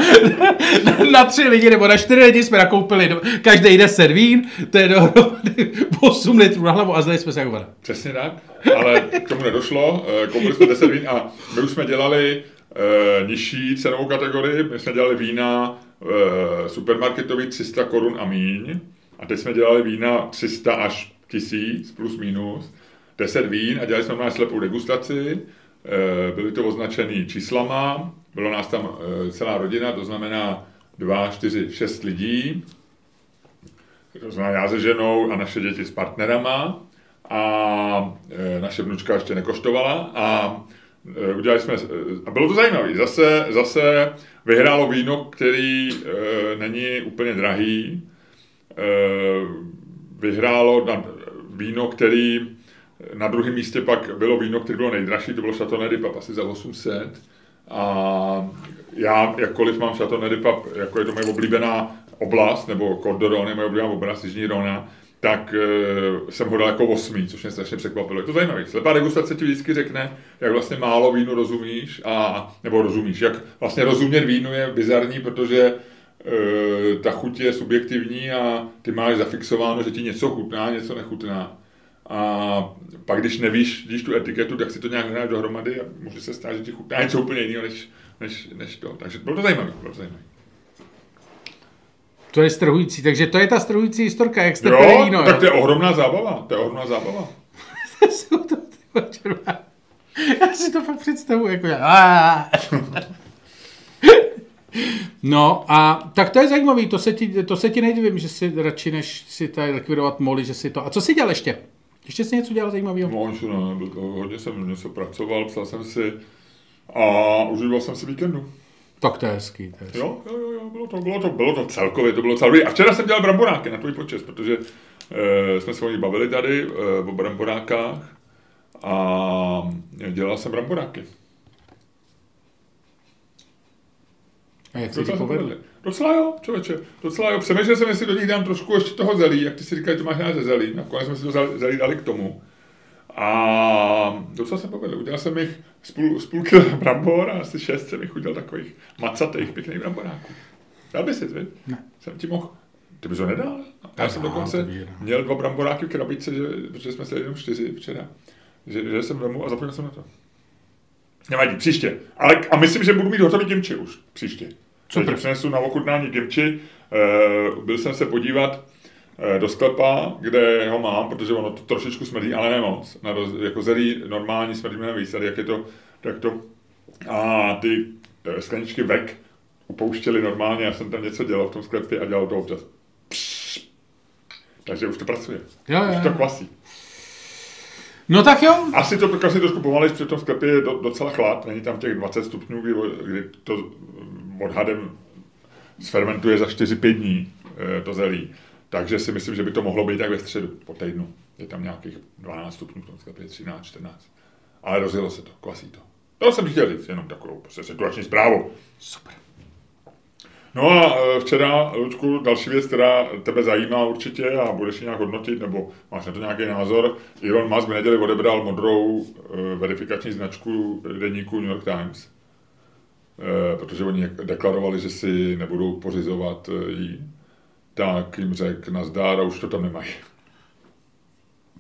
na tři lidi nebo na čtyři lidi jsme nakoupili do- každý 10 vín, to je dohromady 8 litrů na hlavu a zlili jsme se voda. přesně tak, ale k tomu nedošlo. Eh, Koupili jsme 10 vín a my už jsme dělali eh, nižší cenovou kategorii. My jsme dělali vína eh, supermarketový 300 korun a míň. A teď jsme dělali vína 300 až 1000 plus minus. 10 vín a dělali jsme na slepou degustaci. Eh, Byly to označený číslama, bylo nás tam eh, celá rodina, to znamená 2, 4, 6 lidí. To znamená já se ženou a naše děti s partnerama. A e, naše vnučka ještě nekoštovala. A udělali jsme, a bylo to zajímavé. Zase, zase vyhrálo víno, který není úplně drahý. Vyhrálo víno, který na druhém místě pak bylo víno, které bylo nejdražší, to bylo Chateau Pap asi za 800. A já, jakkoliv mám Chateau Pap, jako je to moje oblíbená oblast, nebo Cordoron je moje oblíbená oblast, Jižní Rona, tak e, jsem ho dal jako osmý, což mě strašně překvapilo. Je to zajímavé. Slepá degustace ti vždycky řekne, jak vlastně málo vínu rozumíš, a, nebo rozumíš, jak vlastně rozumět vínu je bizarní, protože e, ta chuť je subjektivní a ty máš zafixováno, že ti něco chutná, něco nechutná. A pak, když nevíš, když tu etiketu, tak si to nějak hráš dohromady a může se stát, že ti chutná něco úplně jiného, než, než, než to. Takže bylo to zajímavé. Bylo to zajímavé. To je strhující, takže to je ta strhující historka, jak jste Jo, pili víno. tak to je ohromná zábava. To je ohromná zábava. [LAUGHS] Jsou to ty. Já si to fakt představuji, jako já. [LAUGHS] No a tak to je zajímavý, to se ti, to se ti nedivím, že si radši než si tady likvidovat moly, že si to... A co jsi dělal ještě? Ještě jsi něco dělal zajímavého? No, už ne, to, hodně jsem něco pracoval, psal jsem si a užíval jsem si víkendu. Tak to je hezký. To je hezký. Jo, jo, jo, jo bylo, to, bylo, to, bylo to celkově, to bylo celkově. A včera jsem dělal bramboráky na tvůj počest, protože e, jsme se o nich bavili tady, e, o bramborákách a dělal jsem bramboráky. A jak se ti povedly. Docela jo, člověče, docela jo. Přemýšlel jsem, jestli do nich dám trošku ještě toho zelí, jak ty si říkal, že máš rád ze zelí. Nakonec jsme si to zelí- dali k tomu. A docela se povedl. Udělal jsem jich z půl, z půl kila [LAUGHS] brambor a asi šest jsem jich udělal takových macatých, pěkných bramboráků. Dal by si, vy? Ne. Jsem ti mohl. Ty bys ho nedal? Já jsem Nedám, dokonce to měl dva bramboráky v krabičce, že, protože jsme se jenom čtyři včera. Že, že jsem vemu a zapomněl jsem na to. Nevadí, příště. Ale, a myslím, že budu mít hotový kimči už příště. Super. Přinesu na ochutnání kimči. Uh, byl jsem se podívat eh, do sklepa, kde ho mám, protože ono to trošičku smrdí, ale ne moc. Na roz, jako zelí normální smrdí mnohem víc, jak je to, tak to. A ty eh, skleničky vek upouštěli normálně, já jsem tam něco dělal v tom sklepě a dělal to občas. Pš. Takže už to pracuje. Jo, jo, Už to jo. kvasí. No tak jo. Asi to kasi trošku pomalejš, protože v tom sklepě je do, docela chlad, není tam těch 20 stupňů, kdy, kdy to odhadem sfermentuje za 4-5 dní eh, to zelí. Takže si myslím, že by to mohlo být tak ve středu, po týdnu. Je tam nějakých 12 stupňů v tom sklepě, 13, 14. Ale rozjelo se to, kvasí to. To jsem chtěl říct, jenom takovou prostě situační zprávu. Super. No a e, včera, Lučku, další věc, která tebe zajímá určitě a budeš ji nějak hodnotit, nebo máš na to nějaký názor. Elon Musk v neděli odebral modrou e, verifikační značku deníku New York Times, e, protože oni deklarovali, že si nebudou pořizovat jí. Tak jim řekl nazdár a už to tam nemají.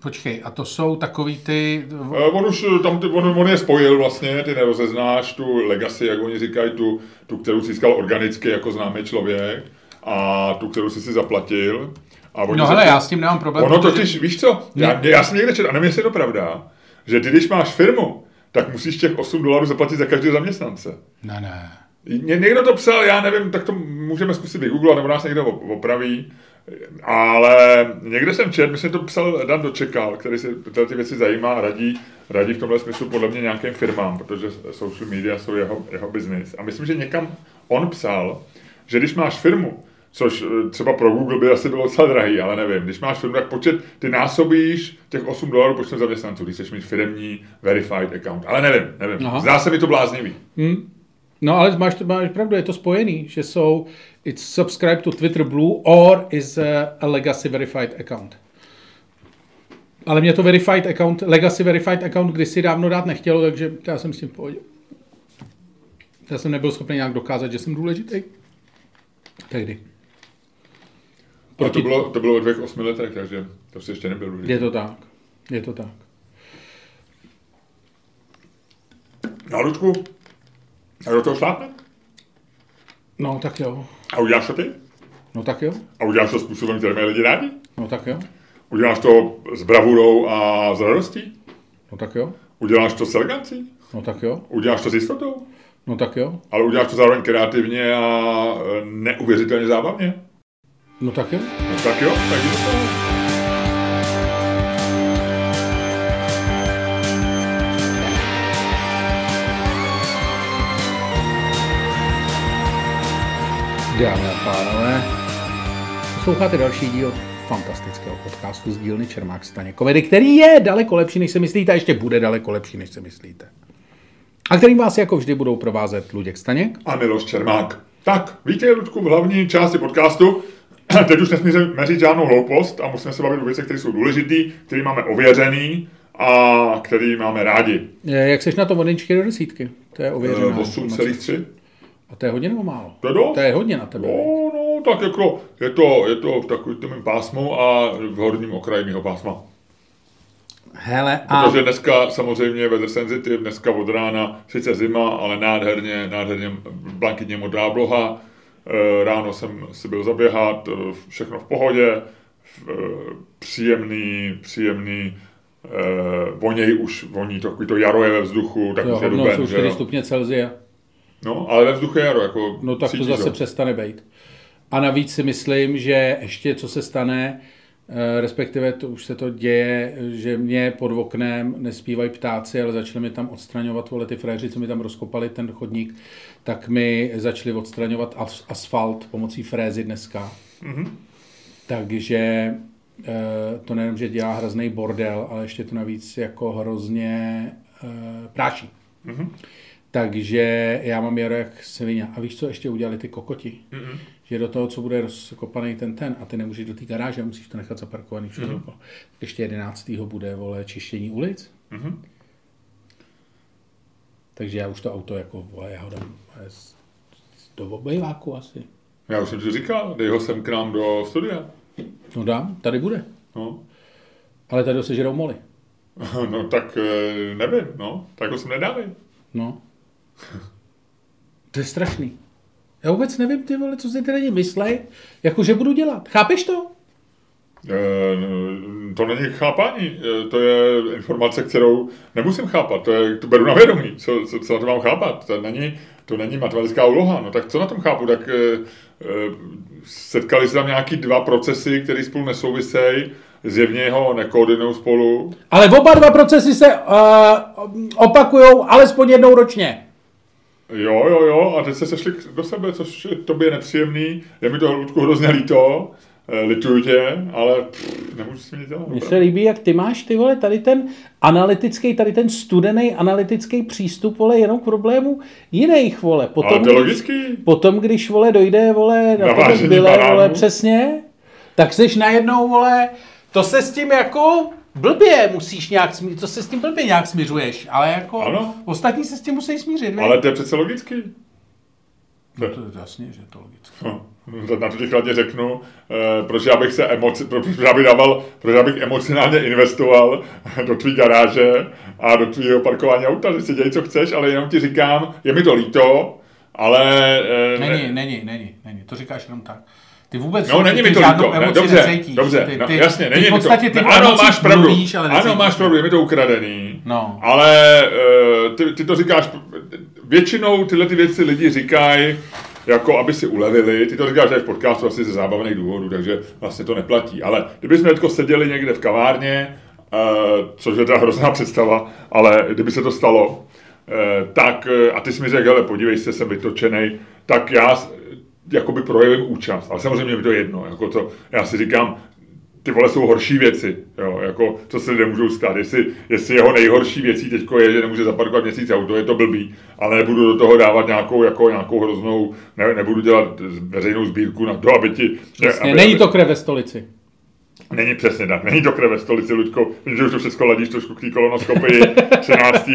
Počkej, a to jsou takový ty... E, On už e, tam, ty- on, on je spojil vlastně, ty nerozeznáš tu legacy, jak oni říkají, tu, tu kterou získal organicky jako známý člověk a tu, kterou jsi si zaplatil. A oni No hele, já s tím nemám problém. Ono protože- totiž, víš co, já, já jsem někde četl, a nevím, jestli je to pravda, že ty, když máš firmu, tak musíš těch 8 dolarů zaplatit za každého zaměstnance. Ne, ne. Ně, někdo to psal, já nevím, tak to můžeme zkusit vygooglovat, nebo nás někdo op- opraví. Ale někde jsem četl, myslím, to psal Dan Dočekal, který se tyhle ty věci zajímá a radí, radí v tomhle smyslu podle mě nějakým firmám, protože social media jsou jeho, jeho business. A myslím, že někam on psal, že když máš firmu, což eh, třeba pro Google by asi bylo docela drahý, ale nevím, když máš firmu, tak počet, ty násobíš těch 8 dolarů počtem zaměstnanců, když chceš mít firmní verified account. Ale nevím, nevím. Aha. Zdá se mi to bláznivý. Hm? No ale máš, máš pravdu, je to spojený, že jsou it's subscribe to Twitter Blue or is a, a legacy verified account. Ale mě to verified account, legacy verified account kdysi dávno dát nechtělo, takže já jsem s tím v pohodě. Já jsem nebyl schopný nějak dokázat, že jsem důležitý. Tehdy. A to bylo, to bylo ve dvých osmi letech, takže to si ještě nebyl důležitý. Je to tak. Je to tak. No, Lučku, a do toho šlápne? No tak jo. A uděláš to ty? No tak jo. A uděláš to způsobem, který mají lidi rádi? No tak jo. Uděláš to s bravurou a s radostí? No tak jo. Uděláš to s elegancí? No tak jo. Uděláš to s jistotou? No tak jo. Ale uděláš to zároveň kreativně a neuvěřitelně zábavně? No tak jo. No tak jo, tak jdi do Dámy a pánové, posloucháte další díl fantastického podcastu z dílny Čermák Staně Komedy, který je daleko lepší, než se myslíte a ještě bude daleko lepší, než se myslíte. A kterým vás jako vždy budou provázet Luděk Staněk. A Miloš Čermák. Tak, víte, Ludku, v hlavní části podcastu, [CLEARS THROAT] teď už nesmíme říct žádnou hloupost a musíme se bavit o věcech, které jsou důležité, které máme ověřený a které máme rádi. Eh, Jak seš na to vodničky do desítky? To je ověřená. informace. 8,3. A to je hodně nebo málo? To je dost? To je hodně na tebe. No, no, tak jako je to, je to v takovém pásmu a v horním okraji mého pásma. Hele, a... Protože dneska samozřejmě weather sensitive, dneska od rána, sice zima, ale nádherně, nádherně blankitně modrá obloha. E, Ráno jsem si byl zaběhat, e, všechno v pohodě, v- e, příjemný, příjemný, voněj už, voní to, to jaro je ve vzduchu, tak Jo, už je hodno duben, jsou že 4 jo. stupně Celsia. No, ale ve vzduchu jaro, jako No tak to zase ho. přestane být. A navíc si myslím, že ještě co se stane, eh, respektive to už se to děje, že mě pod oknem nespívají ptáci, ale začali mi tam odstraňovat vole ty fréři, co mi tam rozkopali ten chodník, tak mi začali odstraňovat as- asfalt pomocí frézy dneska. Mhm. Takže eh, to nejenom, že dělá hrozný bordel, ale ještě to navíc jako hrozně eh, práší. Mm-hmm. Takže já mám jaro jak svině. A víš, co ještě udělali ty kokoti? Mm-hmm. Že do toho, co bude rozkopaný ten ten, a ty nemůžeš do té garáže, musíš to nechat zaparkovaný všude mm-hmm. Ještě 11. bude, vole, čištění ulic. Mm-hmm. Takže já už to auto jako, vole, já ho dám do obejváku asi. Já už jsem ti říkal, dej ho sem k nám do studia. No dám, tady bude. No. Ale tady ho sežerou moly. [LAUGHS] No tak eh, nevím, no. Tak ho sem nedávej. No. To je strašný. Já vůbec nevím, ty vole, co si ty lidi myslej, jako že budu dělat. Chápeš to? E, to není chápání, e, to je informace, kterou nemusím chápat, to, je, to beru na vědomí, co, co, co na to mám chápat, to není, to není matematická úloha, no tak co na tom chápu, tak e, e, setkali se tam nějaký dva procesy, které spolu nesouvisejí, zjevně ho nekoordinují spolu. Ale oba dva procesy se uh, opakují alespoň jednou ročně. Jo, jo, jo, a teď se sešli do sebe, což je tobě nepříjemný. Je mi to, Ludku, hrozně líto. Eh, lituju tě, ale pff, nemůžu si nic dělat. Mně se líbí, jak ty máš, ty vole, tady ten analytický, tady ten studený analytický přístup, vole, jenom k problému jiných, vole. Potom, ale to je logický. Potom, když, vole, dojde, vole, na to byle, vole, přesně, tak seš najednou, vole, to se s tím jako blbě musíš nějak smířit, to se s tím blbě nějak směřuješ, ale jako ano. ostatní se s tím musí smířit. Ale to je přece logický. No to je jasně, že je to logické. No, na to ti chladně řeknu, eh, proč já bych se emoci, proč já bych dával, proč já bych emocionálně investoval [LAUGHS] do tvý garáže a do tvýho parkování auta, že si děj, co chceš, ale jenom ti říkám, je mi to líto, ale... Eh, není, ne... není, není, není, to říkáš jenom tak. Ty vůbec no, není mi to líto. Ne, dobře, necítíš. dobře, ty, no, ty, no, jasně, není ty mi to. Ty ano, máš pravdu, mluvíš, ale ano, máš pravdu, je mi to ukradený, no. ale uh, ty, ty to říkáš, většinou tyhle ty věci lidi říkají, jako aby si ulevili, ty to říkáš v podcastu asi ze zábavných důvodů, takže vlastně to neplatí. Ale kdyby jsme teď seděli někde v kavárně, uh, což je teda hrozná představa, ale kdyby se to stalo, uh, tak, a ty jsi mi řekl, hele, podívej se, jsem vytočený, tak já jakoby projevím účast. Ale samozřejmě mi to jedno. Jako to, já si říkám, ty vole jsou horší věci, jo, jako co se nemůžou stát. Jestli, jestli jeho nejhorší věcí teď je, že nemůže zaparkovat měsíc auto, je to blbý, ale nebudu do toho dávat nějakou, jako, nějakou hroznou, ne, nebudu dělat veřejnou sbírku na to, aby ti... Přesně, aby, není to krev ve stolici. Není přesně tak, není to krev ve stolici, Luďko. Vím, že už to všechno ladíš trošku k té kolonoskopii 13.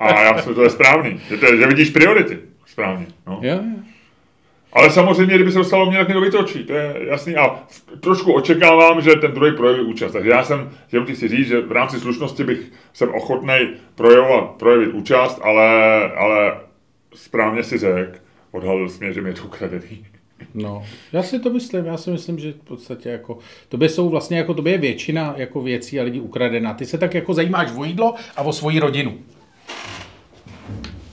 a já myslím, že to je správný, že, to je, že vidíš priority správně. No. Jo, jo. Ale samozřejmě, kdyby se dostalo mě, tak mě to vytočí, to je jasný. A trošku očekávám, že ten druhý projeví účast. Takže já jsem, chtěl ti si říct, že v rámci slušnosti bych jsem ochotný projevovat, projevit účast, ale, ale správně si řekl, odhalil jsi mě, že mi je to ukradený. No, já si to myslím, já si myslím, že v podstatě jako, tobě jsou vlastně jako tobě je většina jako věcí a lidí ukradená. Ty se tak jako zajímáš o jídlo a o svoji rodinu.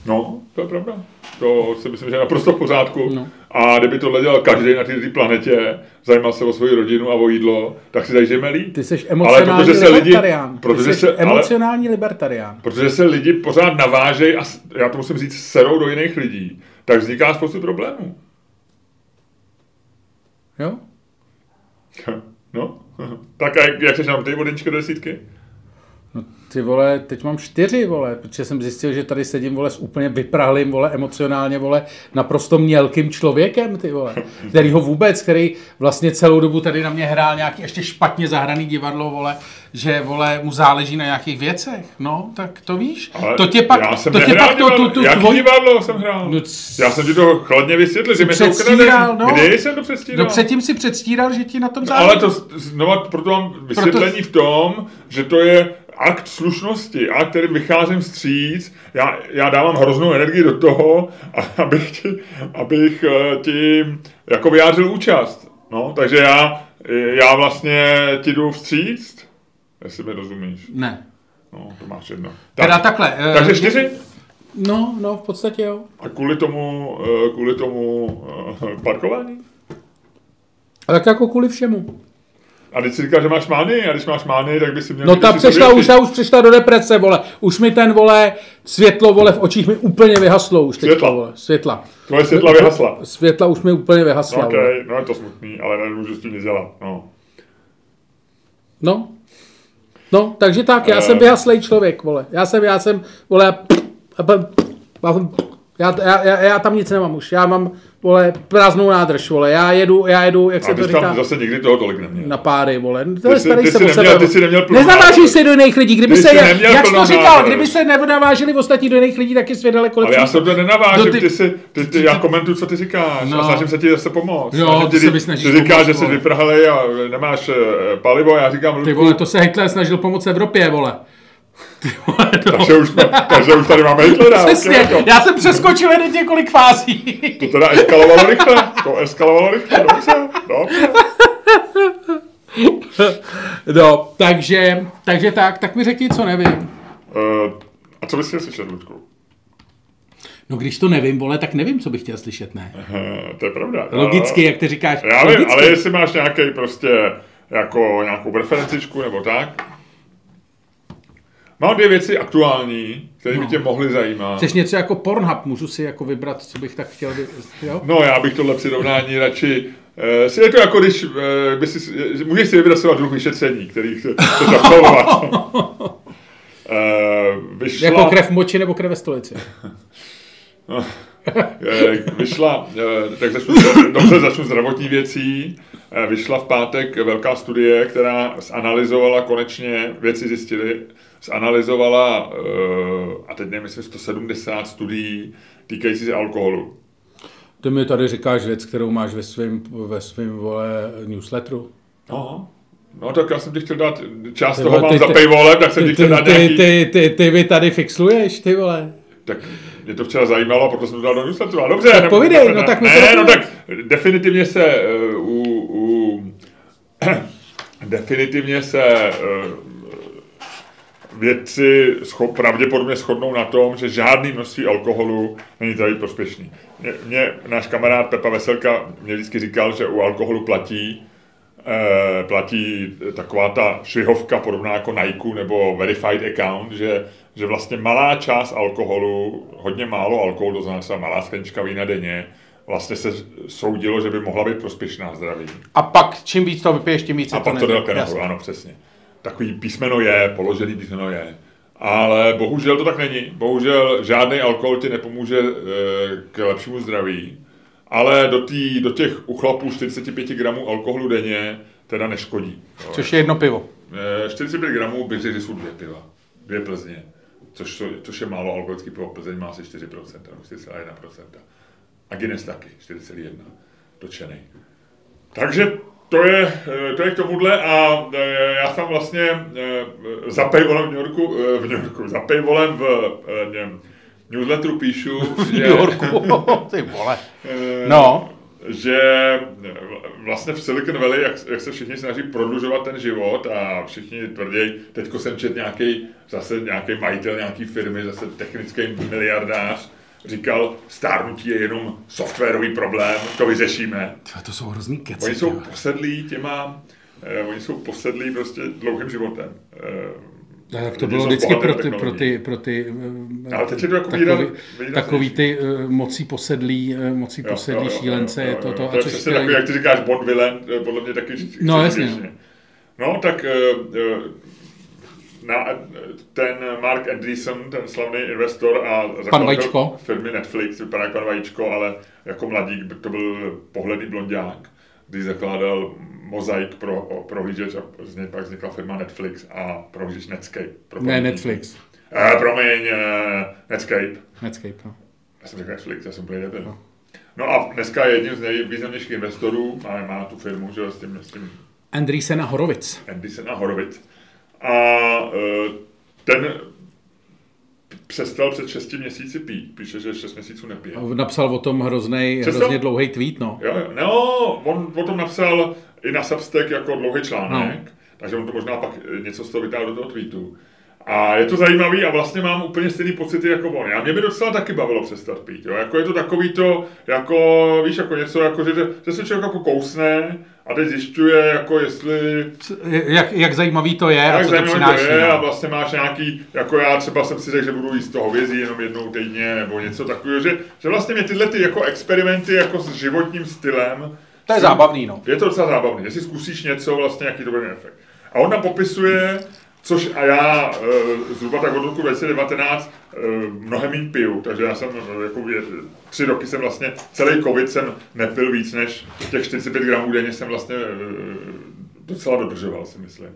No, to je pravda. To si myslím, že je naprosto v pořádku. No. A kdyby tohle dělal každý na této planetě, zajímal se o svoji rodinu a o jídlo, tak si zažijeme líp. Ty jsi emocionální ale protože se libertarián. Lidi, protože Ty jsi se, emocionální ale, libertarián. Protože se lidi pořád navážejí, a já to musím říct, serou do jiných lidí, tak vzniká spoustu problémů. Jo? [LAUGHS] No, [LAUGHS] tak jak, jak seš nám ty vodničky do desítky? No ty vole, teď mám čtyři, vole, protože jsem zjistil, že tady sedím, vole, s úplně vyprahlým, vole, emocionálně, vole, naprosto mělkým člověkem, ty vole, který ho vůbec, který vlastně celou dobu tady na mě hrál nějaký ještě špatně zahraný divadlo, vole, že, vole, mu záleží na nějakých věcech, no, tak to víš. Ale to tě pak, já jsem to tě pak, to, tu, tu, Jaký tvoj... divadlo jsem hrál? No, c... Já jsem ti to chladně vysvětlil, že mi to ukradl. No, Kdy jsem to předstíral? No předtím si předstíral, že ti na tom záleží. No, ale to znovu proto mám vysvětlení proto... v tom, že to je akt slušnosti, akt, kterým vycházím vstříc, já, já dávám hroznou energii do toho, abych ti, abych eh, ti jako vyjádřil účast. No, takže já, já vlastně ti jdu vstříc, jestli mi rozumíš. Ne. No, to máš jedno. Tak, teda takhle. Uh, takže čtyři? No, no, v podstatě jo. A kvůli tomu, uh, kvůli tomu parkování? A tak jako kvůli všemu. A když si říkáš, že máš mány, a když máš mány, tak by si měl... No ta přešla, už, ta už přišla do deprese, vole. Už mi ten, vole, světlo, vole, v očích mi úplně vyhaslo už Světla. vole. Světla. Tvoje světla vyhasla. Světla už mi úplně vyhasla, no, okay. no je to smutný, ale nemůžu s tím nic dělat, no. No. No, takže tak, já jsem Eh. vyhaslej člověk, vole. Já jsem, já jsem, vole, já, já, já, já tam nic nemám už. Já mám, vole, prázdnou nádrž, vole. Já jedu, já jedu, jak A se ty to jsi tam říká, zase nikdy toho tolik neměl. na páry, vole. To Ty je jsi- starý ty se jsi neměl- sebe. ty jsi neměl plnou Nezavážíš nádrž. se do jiných lidí. Kdyby Ty se, jak, jak jsi to říkal, nádrž. kdyby se nenavážili ostatní do jiných lidí, tak je svět daleko Ale já se to nenavážím, No ty- ty, si, ty, ty, já komentuju, co ty říkáš No. a snažím se ti zase pomoct. Jo, ty ti, se Ty říkáš, že jsi vole. vyprahlej a nemáš eh, palivo, já říkám, Ty vole, to se Hitler snažil pomoct Evropě, vole. Ty vole, to... takže, už, takže už tady máme Hitlera. Přesně, ok, jako. já jsem přeskočil hned několik fází. To teda eskalovalo rychle, to eskalovalo rychle, dobře, dobře. No, takže, takže tak, tak mi řekni, co nevím. Uh, a co bys chtěl slyšet, Ludku? No když to nevím, vole, tak nevím, co bych chtěl slyšet, ne? Uh, to je pravda. Logicky, jak ty říkáš. Já vím, ale jestli máš nějaký prostě jako nějakou referencičku nebo tak. Mám dvě věci aktuální, které by No. tě mohly zajímat. Chceš něco jako Pornhub, můžu si jako vybrat, co bych tak chtěl, jo? No, já bych tohle přirovnání radši... Uh, si je to jako když, uh, by si, eh, můžeš si vybrat třeba druh vyšetření, který chce- chceš absolvovat. uh, [LAUGHS] vyšla, Jako krev moči nebo krev ve stolici. [LAUGHS] Eh, vyšla, eh, tak začnu, dobře začnu zdravotní věcí, Eh, vyšla v pátek velká studie, která zanalizovala konečně, věci zjistili, zanalizovala, eh, a teď nevím, jestli 170 studií týkající se alkoholu. Ty mi tady říkáš věc, kterou máš ve svém ve svým, vole, newsletteru. No, no tak já jsem ti chtěl dát, část Ty toho vole, mám ty- za ty- paywallem, tak jsem ti Ty, chtěl ty, dát ty, nějaký... ty, ty, ty, vy tady fixluješ, ty vole. Tak mě to včera zajímalo, proto jsem to dal do newsletteru. Ale dobře, Tak povídej, ne- no tak mi to ne, no tak definitivně se uh, u, u [CLEARS THROAT] definitivně se uh, vědci scho- pravděpodobně shodnou na tom, že žádný množství alkoholu není zdraví prospěšný. Mě, mě náš kamarád Pepa Veselka mě vždycky říkal, že u alkoholu platí eh, platí taková ta švihovka podobná jako Nike nebo Verified Account, že, že vlastně malá část alkoholu, hodně málo alkoholu, to znamená malá sklenička vína denně, vlastně se soudilo, že by mohla být prospěšná zdraví. A pak čím víc to vypiješ, tím víc A je pak to jde ano, přesně. Takový písmeno je, položený písmeno je. Ale bohužel to tak není. Bohužel žádný alkohol ti nepomůže e, k lepšímu zdraví. Ale do, tý, do těch u chlapů 45 gramů alkoholu denně teda neškodí. Což je jedno pivo. E, 45 gramů bych řekl, že jsou dvě piva. Dvě Plzně. Což, to- což je málo alkoholický pivo. Plzeň má asi 4%, nebo 4,1%. A Guinness taky, 4,1. Točený. Takže to je, eh, to je k tomuhle a eh, já jsem vlastně eh, za paywallem v New Yorku, v New Yorku, za paywallem v eh, newsletteru píšu, [LAUGHS] V že, New Yorku, [LAUGHS] ty vole. No. že vlastně v Silicon Valley, jak, jak se všichni snaží prodlužovat ten život a všichni tvrdí, teďko jsem čet nějaký, zase nějaký majitel nějaký firmy, zase technický miliardář, říkal, stárnutí je jenom softwarový problém, to vyřešíme. Tyhle, to jsou hrozný keci. Oni jsou vole. posedlí těma, eh, oni jsou posedlí prostě dlouhým životem. Eh, Tak to bylo vždycky pro ty, pro ty, pro ty eh, Ale teď je to jako takový, výraz- takový ty uh, mocí posedlí, uh, mocí Jo, posedlí jo, jo, šílence, jo, je jo, to jo. to, To je přesně chtěli- takový, jak ty říkáš, Bond villain, podle mě taky No, jasně. běžně. No, tak eh, na, ten Mark Andreessen, ten slavný investor a zakladatel firmy Netflix, vypadá jako pan Vajíčko, ale jako mladík to byl pohledný blondák, když zakládal mozaik pro prohlížeč a z něj pak vznikla firma Netflix a prohlížeč Netscape. Pro Ne. Netflix. Eh, promiň, eh, Netscape. Netscape, no. Já jsem řekl Netflix, já jsem úplně jeden. No a dneska je jedním z nejvýznamnějších investorů, má, má tu firmu, že s tím, s tím Andreessen a Horovic. Anderson a Horovic. A e, ten přestal před 6 měsíci pít. Píše, že 6 měsíců nepije. Napsal o tom hroznej, Přestal? hrozně dlouhý tweet, no. Jo, jo. No, on o tom napsal i na Substack jako dlouhý článek, no. takže on to možná pak něco z toho vytáhl do toho tweetu. A je to zajímavý a vlastně mám úplně stejný pocity jako on. Já mě by docela taky bavilo přestat pít. Jo? Jako je to takový to, jako, víš, jako něco, jako, že, že se člověk jako kousne a teď zjišťuje, jako jestli Jak, jak zajímavý to je a jak co to přináší. to je a no. vlastně máš nějaký, jako já třeba jsem si řekl, že budu jíst to hovězí jenom jednou týdně nebo něco takového, že, že vlastně mě tyhle ty jako experimenty jako s životním stylem, To je zábavný, no. je to docela zábavné, jestli zkusíš něco, vlastně jaký to bude mít efekt. A on popisuje, což a já e, zhruba tak od roku 2019 e, mnohem méně piju, takže já jsem e, jako tři roky jsem vlastně, celý covid jsem nepil víc než těch 45 gramů denně jsem vlastně e, docela dodržoval, si myslím.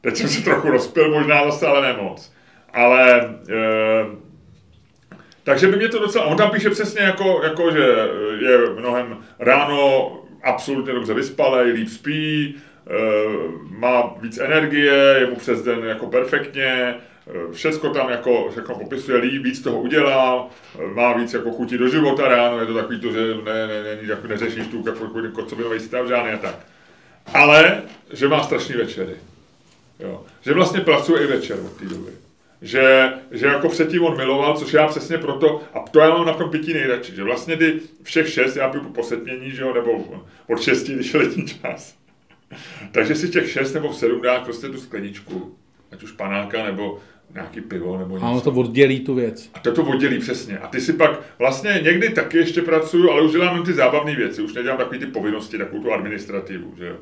Teď jsem se trochu rozpil, možná zase, ale ne moc. Ale e, takže by mě to docela, on tam píše přesně jako, jako že je mnohem ráno absolutně dobře vyspalý, líp spí, eh, má víc energie, je mu přes den jako perfektně, eh, všecko tam jako, jako popisuje líp, víc toho udělá, eh, má víc jako chutí do života ráno, je to takový to, že ne, ne, ne, jako neřešíš tu kocovinový stav žádný a tak. Ale, že má strašný večery. Jo. Že vlastně pracuje i večer od té doby že, že jako předtím on miloval, což já přesně proto, a to já mám na tom pití nejradši, že vlastně ty všech šest já piju po setmění, že jo, nebo od šesti, když je letní čas. [LAUGHS] Takže si těch šest nebo sedm dá prostě tu skleničku, ať už panáka, nebo nějaký pivo nebo něco. A ono to oddělí tu věc. A to to oddělí přesně. A ty si pak vlastně někdy taky ještě pracuju, ale už dělám jen ty zábavné věci, už nedělám takové ty povinnosti, takovou tu administrativu, že jo.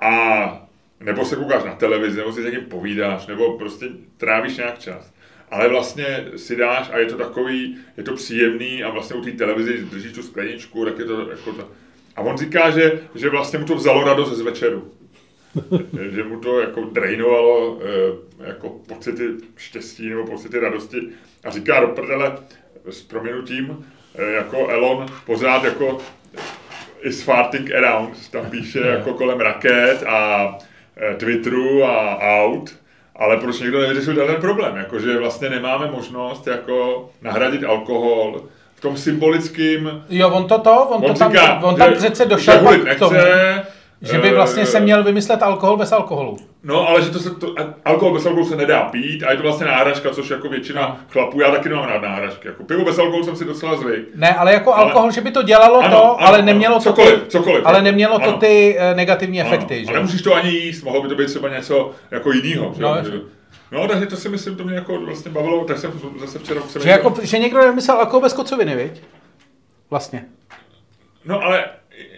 A nebo se koukáš na televizi, nebo si s někým povídáš, nebo prostě trávíš nějak čas. Ale vlastně si dáš a je to takový, je to příjemný a vlastně u té televize, když držíš tu skleničku, tak je to jako to. A on říká, že, že vlastně mu to vzalo radost z večeru. [LAUGHS] že mu to jako drainovalo eh, jako pocity štěstí nebo pocity radosti. A říká do prdele s proměnutím, eh, jako Elon pořád jako is farting around, tam píše jako kolem raket a Eh, Twitteru a aut, ale proč někdo nevyřešil ten problém, jakože vlastně nemáme možnost jako nahradit alkohol tom symbolickém... Jo, on to to, on, on to říká, tam, on tam že, přece došel k tomu. Nechce, že by vlastně se měl vymyslet alkohol bez alkoholu. No, ale že to se, to, alkohol bez alkoholu se nedá pít a je to vlastně náhražka, což jako většina no. chlapů, já taky nemám rád náhražky. Jako pivo bez alkoholu jsem si docela zvyk. Ne, ale jako ale, alkohol, že by to dělalo ano, to, ano, ale nemělo ano, cokoliv, to ty, cokoliv, ale nemělo ano. to ty uh, negativní ano. efekty. Ano. Že? A nemusíš to ani jíst, mohlo by to být třeba něco jako jiného. No, že? No, takže to si myslím, to mě jako vlastně bavilo, tak jsem zase včera... Že, jako, že někdo nemyslel alkohol bez kocoviny, viď? Vlastně. No, ale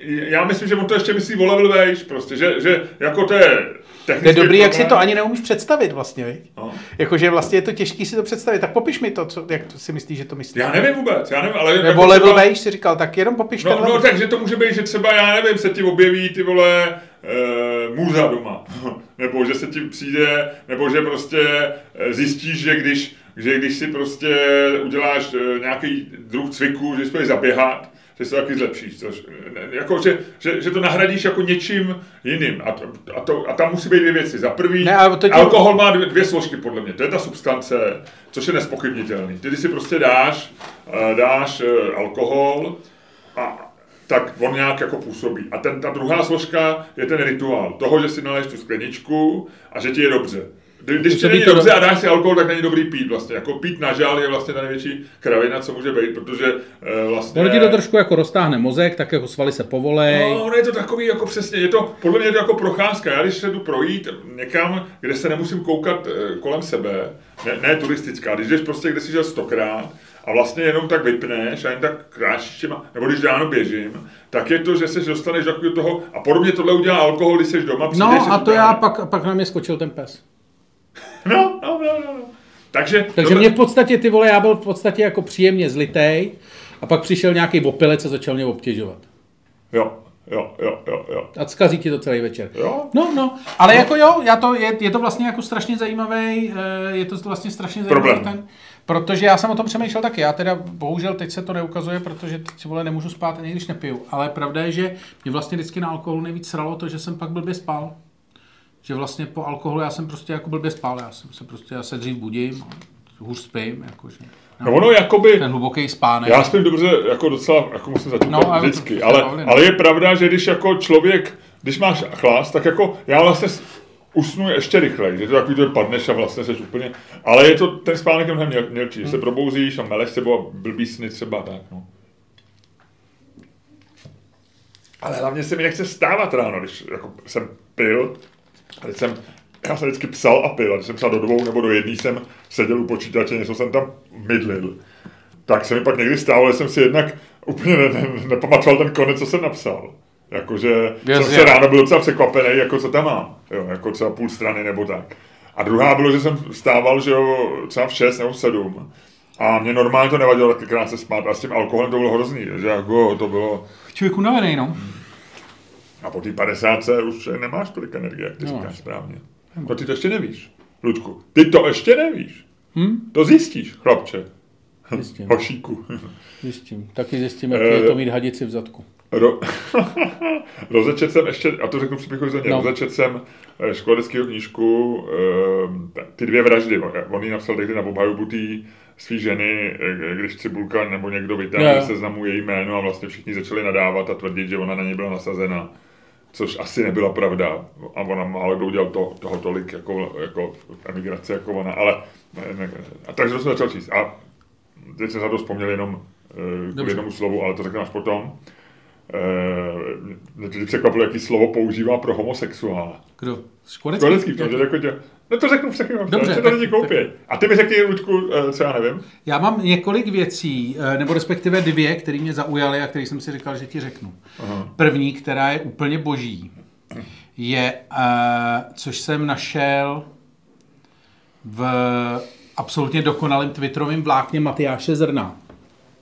já myslím, že on to ještě myslí vejš, prostě, že, že jako to je to je dobrý, jak si to ani neumíš představit vlastně, viď? No. Jakože vlastně je to těžký si to představit. Tak popiš mi to, co, jak to si myslíš, že to myslíš. Já nevím vůbec, já nevím, ale... Nebo jako level třeba... vejš si říkal, tak jenom popiš no, ten level. No, takže to může být, že třeba, já nevím, se ti objeví ty vole e, můza doma. [LAUGHS] nebo že se ti přijde, nebo že prostě eh, zjistíš, že když, že když si prostě uděláš e, nějaký druh cviku, že si zaběhat, že se taky zlepšíš. Což, jako, že, že, že, to nahradíš jako něčím jiným. A, to, a, to, a tam musí být dvě věci. Za prvý, ne, tě... alkohol má dvě, dvě složky podle mě. To je ta substance, což je nespochybnitelný. Ty, když si prostě dáš, eh, dáš eh, alkohol, a, tak on nějak jako působí. A ten, ta druhá složka je ten rituál toho, že si naleješ tu skleničku a že ti je dobře. Když ti není dobře a dáš si alkohol, tak není dobrý pít vlastně. Jako pít na žál je vlastně ta největší kravina, co může být, protože uh, vlastně... Ono ti to trošku jako roztáhne mozek, tak jako svaly se povolej. No, ono je to takový jako přesně, je to, podle mě je to jako procházka. Já když se jdu projít někam, kde se nemusím koukat uh, kolem sebe, ne, ne turistická, když jdeš prostě, kde si žil stokrát, a vlastně jenom tak vypneš a jen tak kráčíš těma, nebo když ráno běžím, tak je to, že se dostaneš do toho, a podobně tohle udělá alkohol, když jsi doma, No a to já pak, pak na mě skočil ten pes. [LAUGHS] No, no, no, no. Takže, Takže tohle... mě v podstatě, ty vole, já byl v podstatě jako příjemně zlitej a pak přišel nějaký opilec a začal mě obtěžovat. Jo, jo, jo, jo, jo. A zkazí ti to celý večer. Jo. No, no, ale no. jako jo, já to, je, je to vlastně jako strašně zajímavý, eh, je to vlastně strašně zajímavý Problém. ten, protože já jsem o tom přemýšlel taky, já teda bohužel teď se to neukazuje, protože teď vole nemůžu spát ani když nepiju, ale pravda je, že mě vlastně vždycky na alkoholu nejvíc sralo to, že jsem pak blbě spal že vlastně po alkoholu já jsem prostě jako blbě spal, já jsem se prostě, já se dřív budím, hůř spím, jakože. No, no ono jakoby... Ten hluboký spánek. Já spím dobře, jako docela, jako musím zatím no, vždycky, ale, ale je pravda, že když jako člověk, když máš chlast, tak jako já vlastně usnu ještě rychleji, že to takový, to padneš a vlastně seš úplně, ale je to ten spánek mnohem měl, mělčí, hmm. se probouzíš a meleš se, nebo blbý sny třeba tak, no. Ale hlavně se mi nechce stávat ráno, když jako jsem pil, a teď jsem, já jsem vždycky psal a pil, a když jsem psal do dvou nebo do jedné jsem seděl u počítače, něco jsem tam mydlil. Tak se mi pak někdy stalo, že jsem si jednak úplně ne, ne, nepamatoval ten konec, co jsem napsal. Jakože Jasně. jsem se ráno byl docela překvapený, jako co tam mám. Jo, jako třeba půl strany nebo tak. A druhá bylo, že jsem vstával, že jo, třeba v 6 nebo v 7. A mě normálně to nevadilo taky krátce spát. A s tím alkoholem to bylo hrozný. Že jako to bylo... Člověk unavený, no. A po té 50 už nemáš tolik energie, jak ty Nemáš. říkáš správně. To ty to ještě nevíš, Ludku. Ty to ještě nevíš. Hm? To zjistíš, chlapče. Zjistím. [LAUGHS] Hošíku. Zjistím. Taky zjistím, jak Eh, je to mít hadici v zadku. Ro... [LAUGHS] Rozečet jsem ještě, a to řeknu příběhu za ně, No. no. rozečet jsem eh, školeckého knížku, eh, ty dvě vraždy, on ji napsal tehdy na obhajobu té svý ženy, eh, když Cibulka nebo někdo vytáhl se seznamu její jméno a vlastně všichni začali nadávat a tvrdit, že ona na něj byla nasazena. Což asi nebyla pravda. A ona málo kdo udělal to, toho tolik jako, jako v emigraci jako ona. Ale, ne, ne, a takže to jsem začal číst. A teď jsem za to vzpomněl jenom eh, k jednomu slovu, ale to řeknu až potom. Eh, Mě teď překvapilo, jaký slovo používá pro homosexuála. Kdo? Škodecký? Kolecký v tom, že jako tě, no to řeknu v takovém, Dobře, to lidi koupí. A ty mi řekni, Luďku, eh, co já nevím. Já mám několik věcí, eh, nebo respektive dvě, které mě zaujaly a které jsem si říkal, že ti řeknu. Aha. První, která je úplně boží, je, eh, což jsem našel v absolutně dokonalém twitterovém vlákně Matyáše Zrna,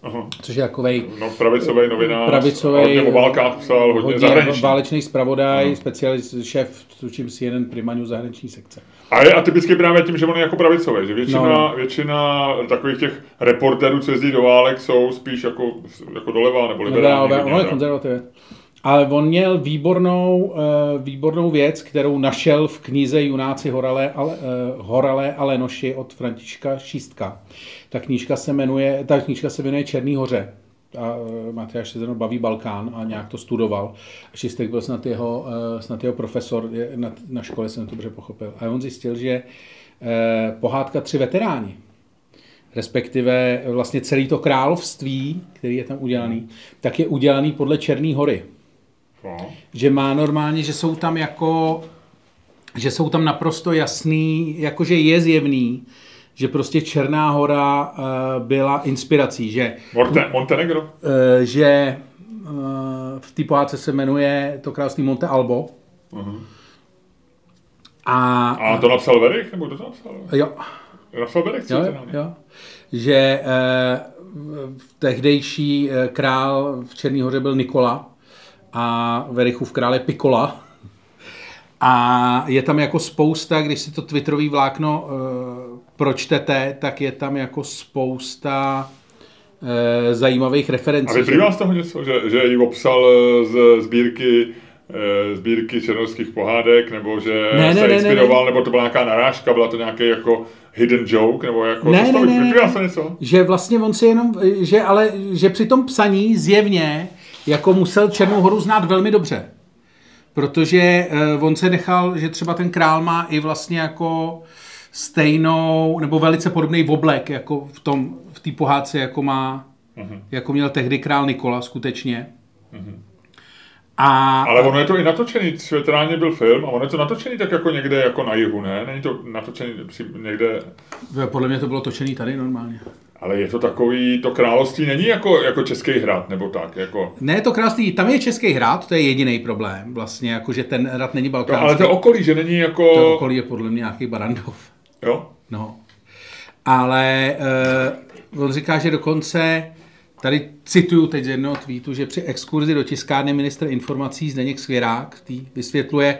Aha. což je takovej No, pravicový novinář, pravicový, hodně o válkách psal, hodně, hodně zahraniční. válečný zpravodaj, specialist, šéf, tučím si jeden primaňu zahraniční sekce. A je atypický právě tím, že on je jako pravicový, že většina, No, no, no. většina takových těch reportérů, co jezdí do válek, jsou spíš jako, jako doleva nebo liberální. Liberálové, hodně, on je. Ale on měl výbornou, eh, výbornou věc, kterou našel v knize Junáci Horalé, ale, eh, Horalé a Lenoši od Františka Šístka. Ta knížka se jmenuje, ta knížka se jmenuje Černý hoře. A eh, Matyáš se zrovna baví Balkán a nějak to studoval. A Šistek byl snad jeho, eh, snad jeho profesor, na, na škole jsem to dobře pochopil. A on zjistil, že eh, pohádka Tři veteráni, respektive vlastně celý to království, který je tam udělaný, tak je udělaný podle Černé hory. No. Že má normálně, že jsou tam jako, že jsou tam naprosto jasný, jakože je zjevný, že prostě Černá hora uh, byla inspirací, že, Monte, Montenegro? uh, že uh, v té pohádce se jmenuje to království Monte Albo. Uh-huh. A, A to napsal Verich, nebo kdo to napsal? jo, Napsal Verich, jo, jo, jo, že uh, tehdejší eh, král v Černý hoře byl Nikola a Verichův král je Pikola. A je tam jako spousta, když si to twitterový vlákno pročtete, tak je tam jako spousta uh, zajímavých A referencí. vyplývá z toho něco, že, že ji obsal eh, z sbírky eh, sbírky černovských pohádek, nebo že Ne, ne, se ne, ne, inspiroval, nebo to byla nějaká narážka, byla to nějaký jako hidden joke, nebo jako, Ne, ne, ne, ne. toho něco? Že vlastně on si jenom, že ale, že při tom psaní zjevně jako musel Černou horu znát velmi dobře. Protože uh, on se nechal, že třeba ten král má i vlastně jako stejnou, nebo velice podobný oblek, jako v tom, v té pohádce, jako má, Mhm. jako měl tehdy král Nikola skutečně. A, Ale ono je to i natočený, Světráně byl film, a ono je to natočený tak jako někde jako na jihu, ne? Není to natočený někde, podle mě to bylo točený tady normálně. ale je to takový, to království není jako, jako český hrad, nebo tak, jako... Ne, to království, tam je český hrad, to je jediný problém, vlastně, jako že ten hrad není balkánský. ale to okolí, že není jako... To okolí je podle mě nějaký Barandov. Jo? No. Ale uh, on říká, že dokonce, tady cituju teď z jednoho tweetu, že při exkurzi do tiskárny ministr informací Zdeněk Svěrák tý vysvětluje,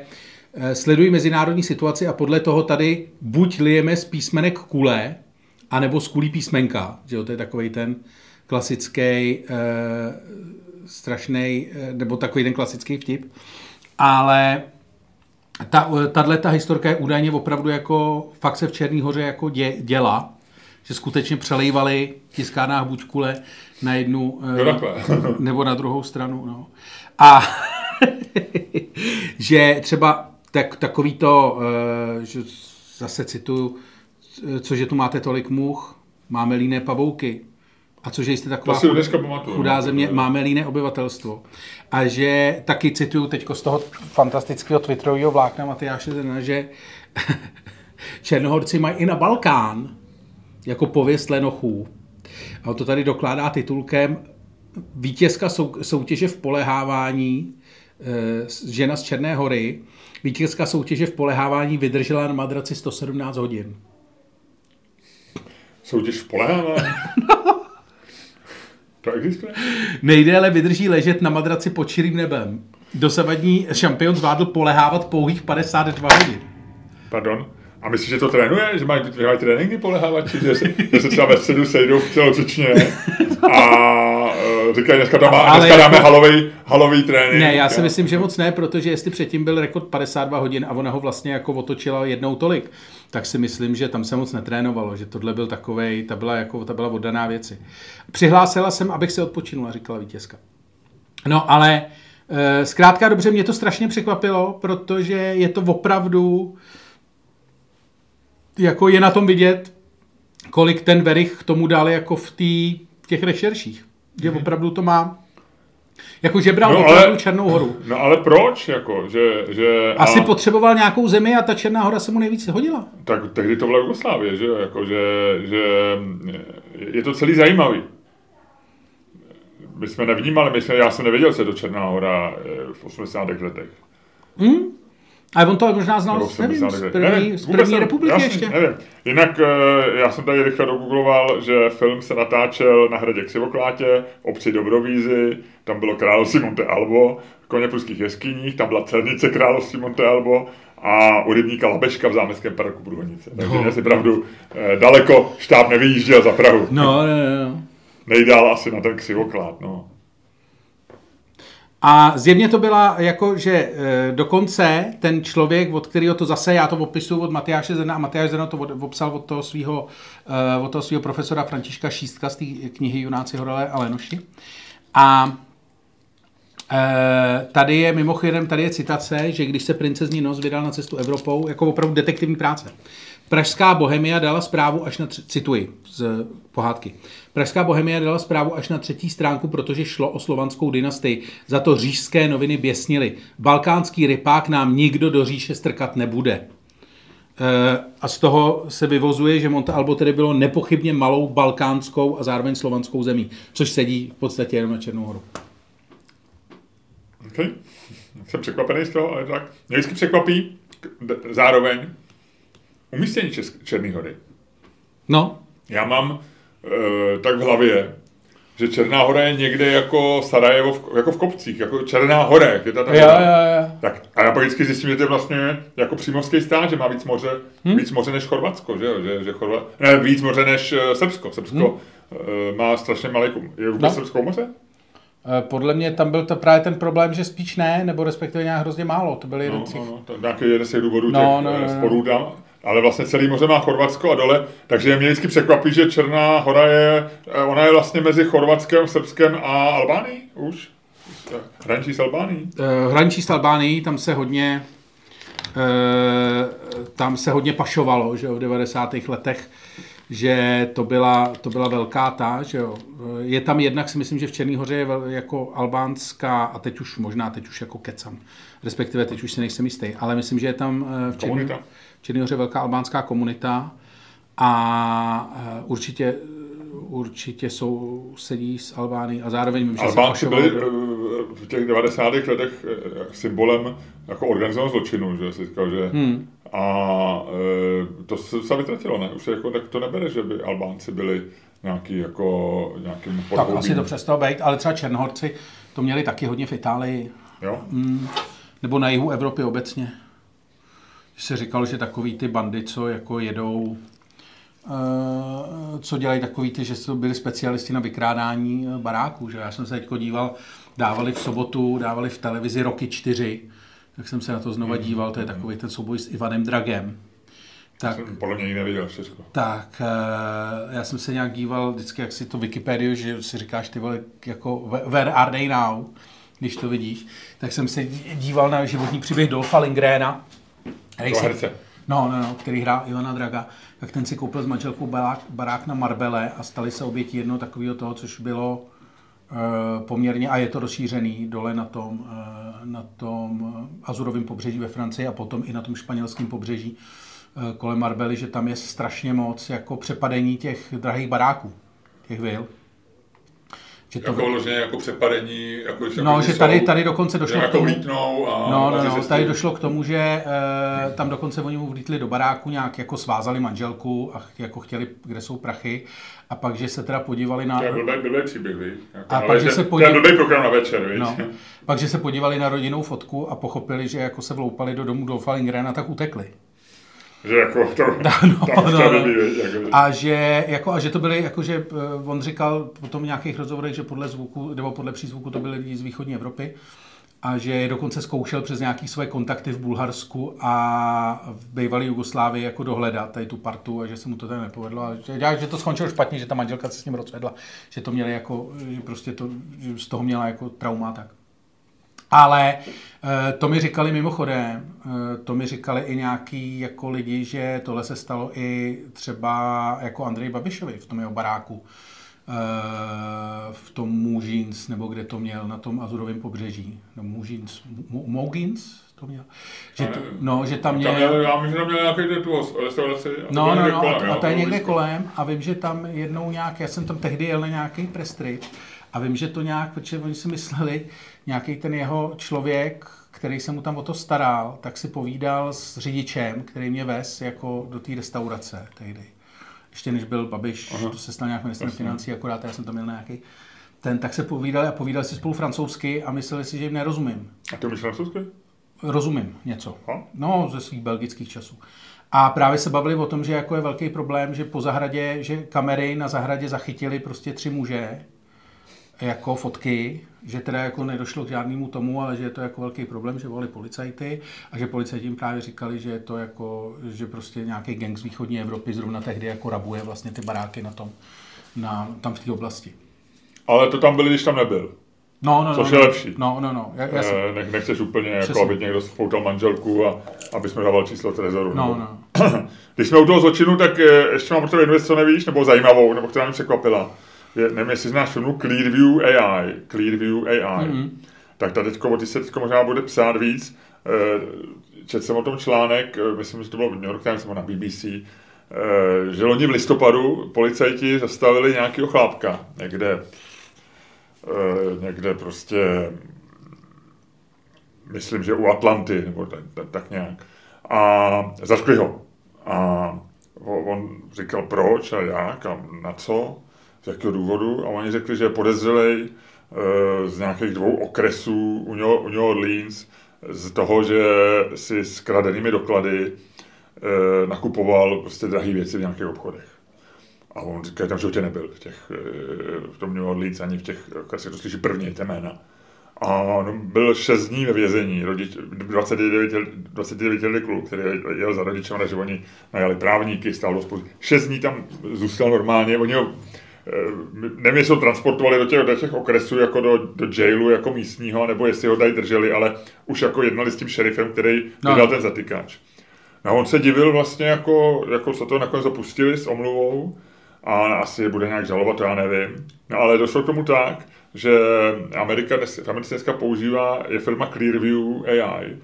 eh, sledují mezinárodní situaci a podle toho tady buď lijeme z písmenek kulé, anebo z kulí písmenka. Že jo, to je takový ten klasický, eh, strašný, eh, nebo takový ten klasický vtip. Ale ta, tahle ta historka je údajně opravdu jako, fakt se v Černý hoře jako dě, děla, že skutečně přelejvali v tiskárnách buď kule na jednu takhle. [LAUGHS] nebo na druhou stranu. No. A [LAUGHS] že třeba tak, takový to, eh, že zase cituju, eh, cože tu máte tolik much, máme líné pavouky. A cože jste taková To si pamatuju, chudá no. země, máme líné obyvatelstvo. A že taky cituju teď z toho fantastického twitterového vlákna Matyáše Zena, že [LAUGHS] Černohorci mají i na Balkán jako pověst lenochů. A on to tady dokládá titulkem Vítězka sou, soutěže v polehávání žena z Černé hory, vítězka soutěže v polehávání vydržela na madraci 117 hodin. Soutěž v polehávání? [LAUGHS] to existuje? Nejdéle vydrží ležet na madraci pod širým nebem. Dosavadní šampion zvládl polehávat pouhých 52 hodin. Pardon? A myslíš, že to trénuje? Že mají, mají tréninky polehávači? Že se, že se třeba ve středu sejdou v tělocvičně a uh, říkají, dneska, tam má, ale dneska dáme jako... halový, halový trénink. Ne, já si myslím, že moc ne, protože jestli předtím byl rekord 52 hodin a ona ho vlastně jako otočila jednou tolik, tak si myslím, že tam se moc netrénovalo, že tohle byl takovej, ta byla, jako, ta byla oddaná věci. Přihlásila jsem, abych se odpočinula, říkala vítězka. No ale e, zkrátka dobře, mě to strašně překvapilo, protože je to opravdu jako je na tom vidět, kolik ten Verich k tomu dal jako v, tý, v těch rešerších. Že mm-hmm. opravdu to má jako že bral no, ale, Černou horu. No ale proč? Jako, že, že, Asi a... potřeboval nějakou zemi a ta Černá hora se mu nejvíc hodila. Tak tehdy to byla Jugoslávie, že, jako, že, že je to celý zajímavý. My jsme nevnímali, my jsme, já jsem nevěděl, co je to Černá hora eh, v 80. letech. Hmm? Ale on to možná znal, nevím, z první, nevím, z první republiky jasný, ještě. Nevím. Jinak eh, já jsem tady rychle dogoogloval, že film se natáčel na hradě Ksivoklátě, obci Dobrovízy, tam bylo království Monte Albo, koně pruských jeskyních, tam byla celnice království Monte Albo a u rybníka Labeška v zámeckém parku Bruhonice. Takže no. si pravdu eh, daleko štáb nevyjížděl za Prahu. No, no, no. Nejdál asi na ten Ksivoklát, no. A zjevně to byla jako, že e, dokonce ten člověk, od kterého to zase, já to opisuju od Matyáše Zena a Matyáš Zena to opsal od toho svého e, od toho svého profesora Františka Šístka z té knihy Junáci Horele a Lenoši. A e, tady je mimochodem, tady je citace, že když se princezní nos vydal na cestu Evropou, jako opravdu detektivní práce, Pražská bohemia dala zprávu až na, tři, cituji z pohádky, Pražská bohemia dala zprávu až na třetí stránku, protože šlo o slovanskou dynastii. Za to říšské noviny běsnili. Balkánský rypák nám nikdo do říše strkat nebude. E, a z toho se vyvozuje, že Monte Albo tedy bylo nepochybně malou balkánskou a zároveň slovanskou zemí, což sedí v podstatě jenom na Černou horu. Okay. Jsem překvapený z toho, ale tak. Mě vždycky překvapí zároveň umístění Černé hory. No. Já mám e, tak v hlavě, že Černá hora je někde jako Sarajevo, v, jako v kopcích, jako Černá hora, je ta tam jo, jo, jo. Tak, a já pak vždycky zjistím, že to je vlastně jako přímořský stát, že má víc moře, hmm? víc moře než Chorvatsko, že jo, že, že Chorva, ne, víc moře než eh, Srbsko. Srbsko hmm? e, má strašně malý, je vůbec no. Srbskou moře? Podle mě tam byl to právě ten problém, že spíš ne, nebo respektive nějak hrozně málo. To byl jeden no, z těch... no, no, nějaký jeden z těch důvodů no, těch no, no, no. sporů tam ale vlastně celý moře má Chorvatsko a dole, takže mě vždycky překvapí, že Černá hora je, eh, ona je vlastně mezi Chorvatskem, Srbskem a Albánií už. Hraničí s Albánií? Uh, hraničí s Albánií, tam se hodně uh, tam se hodně pašovalo, že jo, v 90. letech, že to byla, to byla velká ta, že jo. Je tam jednak, si myslím, že v Černý hoře je jako albánská, a teď už možná, teď už jako kecam, respektive teď už si nejsem jistý, ale myslím, že je tam v Černý, Černohoře velká albánská komunita a eh, určitě určitě jsou sedí s Albány a zároveň vím, že Albánci byli eh, v těch 90. letech eh, symbolem jako organizovaného zločinu, že si říkal, že hmm. a to se vytratilo, ne? Už jako, tak to nebere, že by Albánci byli nějaký jako nějakým Tak asi to přestalo být, ale třeba Černohorci to měli taky hodně v Itálii. Jo? Hmm. Nebo na jihu Evropy obecně se říkal, že takový ty bandy, co jako jedou, eh, co dělají takový ty, že jsou byli specialisti na vykrádání eh, baráků. Že? Já jsem se teď díval, dávali v sobotu, dávali v televizi roky čtyři, tak jsem se na to znova díval, to je takový ten souboj s Ivanem Dragem. Tak, jsem podle mě neviděl všechno. Tak, eh, já jsem se nějak díval vždycky, jak si to Wikipedia, že si říkáš ty vole, jako where are they now, když to vidíš, tak jsem se díval na životní příběh Dolfa Lindgrena, herce. No, no, no, který hrál Ivana Draga, tak ten si koupil s manželkou barák, barák na Marbele a stali se obětí jednoho takového toho, což bylo e, poměrně, a je to rozšířený dole na tom, e, na tom Azurovém pobřeží ve Francii a potom i na tom španělském pobřeží e, kolem Marbely, že tam je strašně moc jako přepadení těch drahých baráků, těch vil. Že to... Jako vloženě jako přepadení, jako No, že tady, tady dokonce došlo k tomu... Jako a no, no, no, tady došlo k tomu, že e, tam dokonce oni mu vlítli do baráku, nějak jako svázali manželku a jako chtěli, kde jsou prachy. A pak, že se teda podívali na... To je blbý, blbý příběh, Jako a pak, že se podívali... Blbý program na večer, víš? No. Pak, že se podívali na rodinnou fotku a pochopili, že jako se vloupali do domu Dolfa Lindgrena, tak utekli. Že jako to, [LAUGHS] no, no, no, no. Jako, a že, jako, a že to byly, jako, že eh, on říkal potom v nějakých rozhovorech, že podle zvuku, nebo podle přízvuku to byly lidi z východní Evropy a že je dokonce zkoušel přes nějaké své kontakty v Bulharsku a v bývalé Jugoslávii jako dohledat tady tu partu a že se mu to tady nepovedlo a že, že to skončilo špatně, že ta manželka se s ním rozvedla, že to měli jako, že prostě to, že z toho měla jako trauma tak. Ale eh, to mi říkali mimochodem, eh, to mi říkali i nějaký jako lidi, že tohle se stalo i třeba jako Andrej Babišovi v tom jeho baráku eh, v tom Můžins, nebo kde to měl, na tom Azurovém pobřeží. No, Můžins, Mougins to měl. Že to, no, že tam měl... Tam měl já myslím, že tam měl nějaký tu restauraci. No, no, no, kolem, a, to je někde kolem a vím, že tam jednou nějak, já jsem tam tehdy jel na nějaký prestrip a vím, že to nějak, protože oni si mysleli, nějaký ten jeho člověk, který se mu tam o to staral, tak si povídal s řidičem, který mě vez jako do té restaurace tehdy. Ještě než byl Babiš, Aha. to se stal nějak ministrem financí, akorát já jsem tam měl nějaký ten, tak se povídali a povídali si spolu francouzsky a mysleli si, že jim nerozumím. A ty umíš francouzsky? Rozumím něco. Ha? No, ze svých belgických časů. A právě se bavili o tom, že jako je velký problém, že po zahradě, že kamery na zahradě zachytili prostě tři muže, jako fotky, že teda jako nedošlo k žádnému tomu, ale že je to jako velký problém, že volali policajty a že policajti jim právě říkali, že je to jako, že prostě nějaký gang z východní Evropy zrovna tehdy jako rabuje vlastně ty baráky na tom, na, tam v té oblasti. Ale to tam byli, když tam nebyl. No, no, Což no, je lepší. No, no, no. Já, já jsem... ne, nechceš úplně, jako, aby někdo spoutal manželku a aby jsme dával číslo trezoru. No, no. [CLEARS THROAT] Když jsme u toho zločinu, tak eh, ještě mám pro tebe jednu věc, co nevíš, nebo zajímavou, nebo která mě překvapila je, nevím, jestli znáš filmu Clearview AI, Clearview AI, mm-hmm. tak ta teďko, o ty se teďko možná bude psát víc. Eh, četl jsem o tom článek, eh, myslím, že to bylo v New York Times nebo na BBC, eh, že loni v listopadu policajti zastavili nějakého chlápka někde, někde prostě, myslím, že u Atlanty, nebo tak, tak, tak nějak. A zatkli ho. A on říkal proč a jak a na co z jakého důvodu? A oni řekli, že je podezřelej eh, z nějakých dvou okresů u New, New Orleans z toho, že si s kradenými doklady eh, nakupoval prostě drahé věci v nějakých obchodech. A on říká, tam v životě nebyl v, těch, eh, v tom New Orleans ani v těch, asi to slyší první, ty jména. A on byl 6 dní ve vězení, rodič, 29, 29 letý kluk, který jel za rodičem, že oni najali právníky, stál do 6 dní tam zůstal normálně, oni ho nevím, jestli ho transportovali do těch, do těch okresů jako do, do jailu jako místního, nebo jestli ho tady drželi, ale už jako jednali s tím šerifem, který no. vydal ten zatykač. No on se divil vlastně, jako, jako se to nakonec zapustili s omluvou a asi je bude nějak žalovat, to já nevím. No ale došlo k tomu tak, že Amerika dnes, Amerika dneska používá, je firma Clearview AI,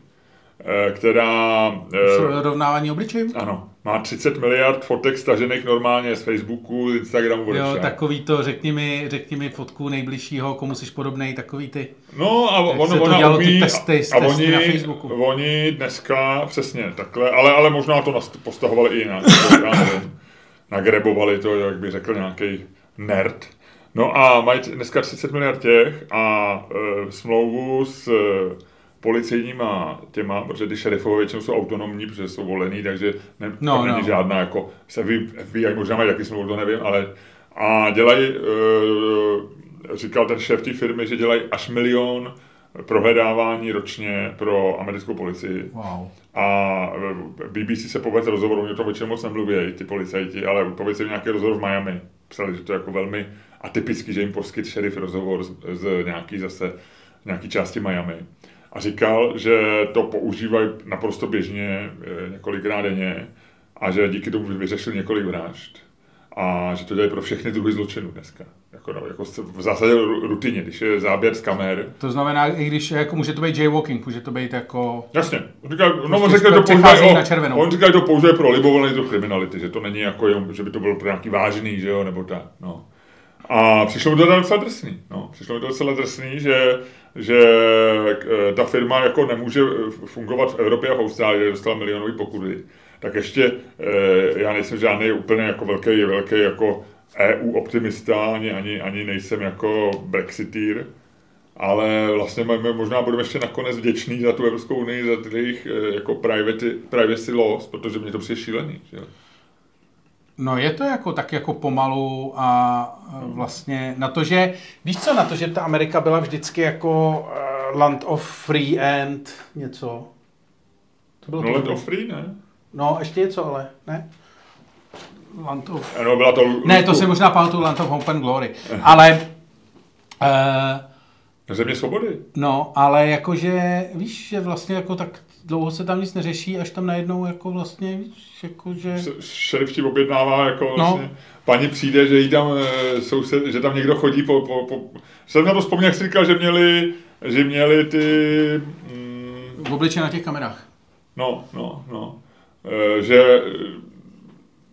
eh, která... Eh, Srovnávání obličejů? Ano, má 30 miliard fotek stažených normálně z Facebooku, z Instagramu, Jo, takový to, řekni mi, řekni mi fotku nejbližšího, komu jsi podobnej, takový ty. No a on, ona umí, ty testy, a, a oni, na Facebooku. oni dneska, přesně takhle, ale, ale možná to postahovali i jinak, já nevím, nagrebovali to, jak by řekl nějaký nerd. No a mají dneska 30 miliard těch a e, smlouvu s policejníma těma, protože ty šerifové většinou jsou autonomní, protože jsou volený, takže ne, no, tam není no. žádná jako, se FBI možná mají jaký smlouvu, to nevím, ale a dělají, e, říkal ten šéf té firmy, že dělají až milion prohledávání ročně pro americkou policii. Wow. A BBC se povedl rozhovor, oni o tom většinou moc nemluví, ty policajti, ale povedl si nějaký rozhovor v Miami. Psali, že to je jako velmi atypický, že jim poskyt šerif rozhovor z, z nějaký zase nějaký části Miami a říkal, že to používají naprosto běžně eh, několikrát denně a že díky tomu vyřešil několik vražd a že to dělají pro všechny druhy zločinů dneska. Jako, no, jako v zásadě rutině, když je záběr z kamer. To znamená, i když jako může to být jaywalking, může to být jako... Jasně. Říká, no, prostě on říká, to používají, na červenou. on říká, že to použije pro libovolný do kriminality, že to není jako, že by to bylo pro nějaký vážný, že jo, nebo tak, no. A přišlo mi to docela drsný. No. Přišlo mi to docela drsný, že, že eh, ta firma jako nemůže fungovat v Evropě a v Austrálii, dostala milionový pokuty. Tak ještě, eh, já nejsem žádný úplně jako velký, velký jako EU optimista, ani, ani, ani nejsem jako Brexiteer, ale vlastně možná budeme ještě nakonec vděční za tu Evropskou unii, za eh, jako private, privacy laws, protože mě to přijde šílený. Že? No je to jako tak jako pomalu a vlastně na to, že, víš co, na to, že ta Amerika byla vždycky jako uh, land of free and něco. To bylo no to land of free, ne? No, ještě něco, ale ne? Land of... No, byla to... Ne, to se možná pamatuju Land of Hope and Glory. Ale... Uh, Země svobody. No, ale jakože, víš, že vlastně jako tak dlouho se tam nic neřeší, až tam najednou jako vlastně, jako že... Šerif ti objednává, jako no. vlastně, no. paní přijde, že jí tam eh, soused, že tam někdo chodí po, po, po... Jsem na to vzpomněl, jak jsi říkal, že měli, že měli ty... Mm, v obliče na těch kamerách. No, no, no. E, že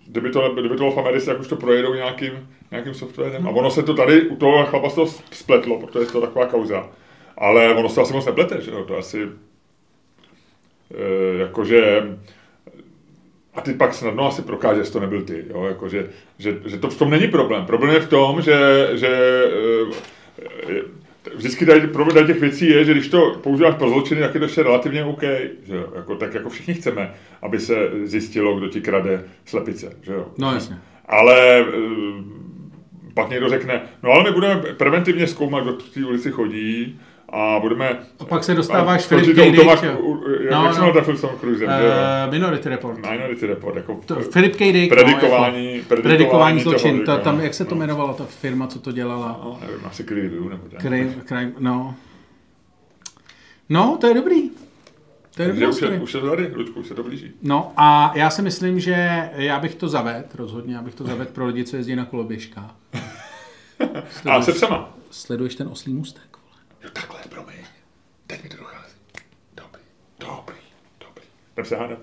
kdyby to, kdyby to bylo v Americe, tak už to projedou nějakým, nějakým softwarem. A ono se to tady u toho chlapa to spletlo, protože je to taková kauza. Ale ono se to asi moc neplete, že jo? To asi jakože a ty pak snadno asi prokáže, že to nebyl ty, jo? Jako, že, že, že, to v tom není problém. Problém je v tom, že, že e, vždycky tady problém těch věcí je, že když to používáš pro zločiny, tak je to ještě relativně OK. Že jo? Jako, tak jako všichni chceme, aby se zjistilo, kdo ti krade slepice. Že jo? No jasně. Ale eh, pak někdo řekne, no ale my budeme preventivně zkoumat, kdo v té ulici chodí, a budeme... A pak se dostáváš Filip K. Dick, jak, no, jak no. se s Tom Cruisem, uh, Minority Report. Minority Report, jako... To, Filip K. Dick, predikování, no, jako, predikování, predikování zločin, to, tam, jak se to no. jmenovalo, ta firma, co to dělala? No, nevím, asi Clearview, nebo. Crime, crime, no. No, to je dobrý. To je dobrý už, je, už je to tady, Ludku, už se to blíží. No a já si myslím, že já bych to zaved, rozhodně, já bych to zaved pro lidi, co jezdí na koloběžkách. [LAUGHS] a se psama. Sleduješ ten oslý můstek. Jo, takhle. Teď mi to dochází. Dobrý, dobrý, dobrý. Jdem se hádat.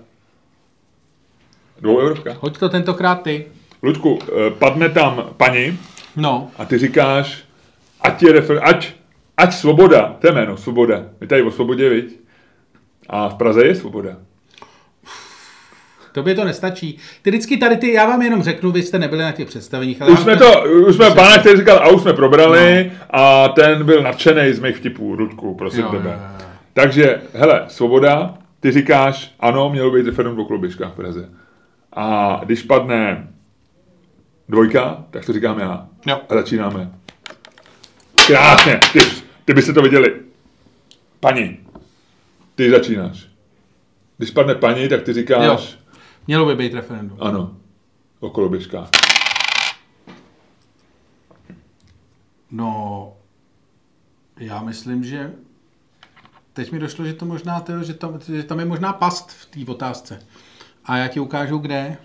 Dvou eurovka. Hoď to tentokrát ty. Ludku, eh, padne tam paní no. a ty říkáš, ať je refer, ať, ať svoboda, to je jméno, svoboda. My tady o svobodě, viď? A v Praze je svoboda. Tobě to nestačí. Ty vždycky tady ty, já vám jenom řeknu, vy jste nebyli na těch představeních. Ale už jsme to, už jsme pána, který říkal, a už jsme probrali no. a ten byl nadšený z mých vtipů, Rudku, prosím jo, tebe. Jo, jo. Takže, hele, svoboda, ty říkáš, ano, mělo být referendum o kluběžkách v Praze. A když padne dvojka, tak to říkám já. Jo. A začínáme. Krásně, ty, ty byste to viděli. Paní, ty začínáš. Když padne paní, tak ty říkáš, jo. Mělo by být referendum. Ano, okolo běžka. No, já myslím, že teď mi došlo, že to možná, to, že, tam, že tam je možná past v té otázce. A já ti ukážu, kde.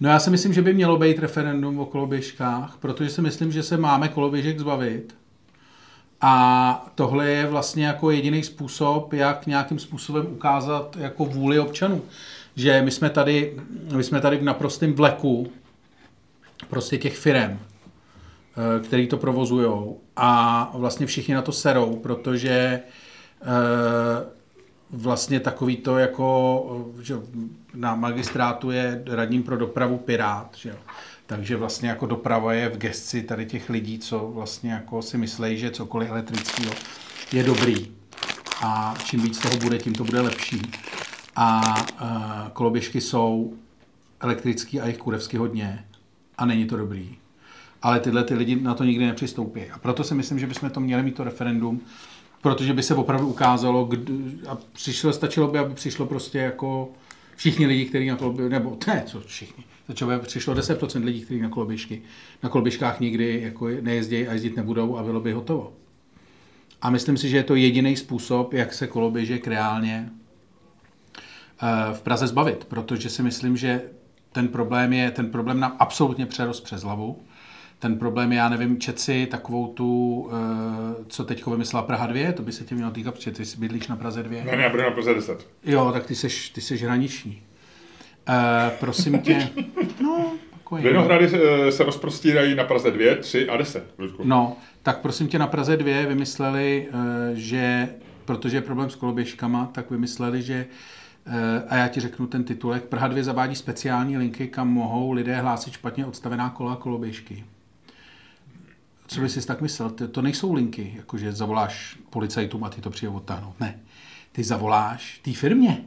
No já si myslím, že by mělo být referendum o koloběžkách, protože si myslím, že se máme koloběžek zbavit. A tohle je vlastně jako jediný způsob, jak nějakým způsobem ukázat jako vůli občanů že my jsme tady, my jsme tady v naprostém vleku prostě těch firem, eh, který to provozují a vlastně všichni na to serou, protože eh, vlastně takový to jako, že na magistrátu je radním pro dopravu Pirát, že jo. Takže vlastně jako doprava je v gesci tady těch lidí, co vlastně jako si myslejí, že cokoliv elektrického je dobrý. A čím víc toho bude, tím to bude lepší a uh, koloběžky jsou elektrický a jich kurevsky hodně a není to dobrý. Ale tyhle ty lidi na to nikdy nepřistoupí. A proto si myslím, že bychom to měli mít to referendum, protože by se opravdu ukázalo, kdy, a přišlo, stačilo by, aby přišlo prostě jako všichni lidi, kteří na koloběžky, nebo ne, co všichni, by, přišlo 10% lidí, kteří na koloběžky, na koloběžkách nikdy jako nejezdí a jezdit nebudou a bylo by hotovo. A myslím si, že je to jediný způsob, jak se koloběžek reálně v Praze zbavit, protože si myslím, že ten problém je, ten problém nám absolutně přerost přes hlavu. Ten problém je, já nevím, čeci takovou tu, eh, co teď vymyslela Praha 2, to by se tě mělo týkat, protože ty bydlíš na Praze 2. Ne, ne, já budu na Praze 10. Jo, tak ty seš, ty seš hraniční. Uh, prosím tě, [LAUGHS] no, spokojený. Vinohrady se, rozprostírají na Praze 2, 3 a 10. Ludku. No, tak prosím tě, na Praze 2 vymysleli, eh, že, protože je problém s koloběžkama, tak vymysleli, že eh, a já ti řeknu ten titulek. Praha 2 zavádí speciální linky, kam mohou lidé hlásit špatně odstavená kola a koloběžky. Co bys si tak myslel? To, nejsou linky, jakože zavoláš policajtům a ty to přijdou odtáhnout. Ne. Ty zavoláš té firmě.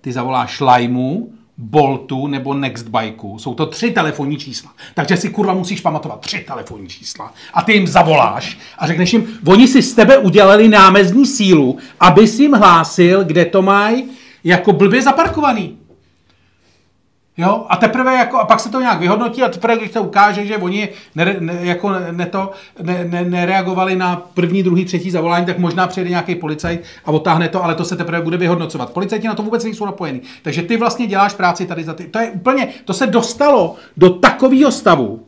Ty zavoláš Lajmu, Boltu nebo Nextbikeu. Jsou to tři telefonní čísla. Takže si kurva musíš pamatovat tři telefonní čísla. A ty jim zavoláš a řekneš jim, oni si z tebe udělali námezní sílu, aby si jim hlásil, kde to mají jako blbě zaparkovaný. Jo, a teprve jako, a pak se to nějak vyhodnotí a teprve, když to ukáže, že oni ne, ne, jako ne, to, ne, ne, nereagovali na první, druhý, třetí zavolání, tak možná přijde nějaký policajt a otáhne to, ale to se teprve bude vyhodnocovat. Policajti na to vůbec nejsou napojení. Takže ty vlastně děláš práci tady za ty. To je úplně, to se dostalo do takového stavu,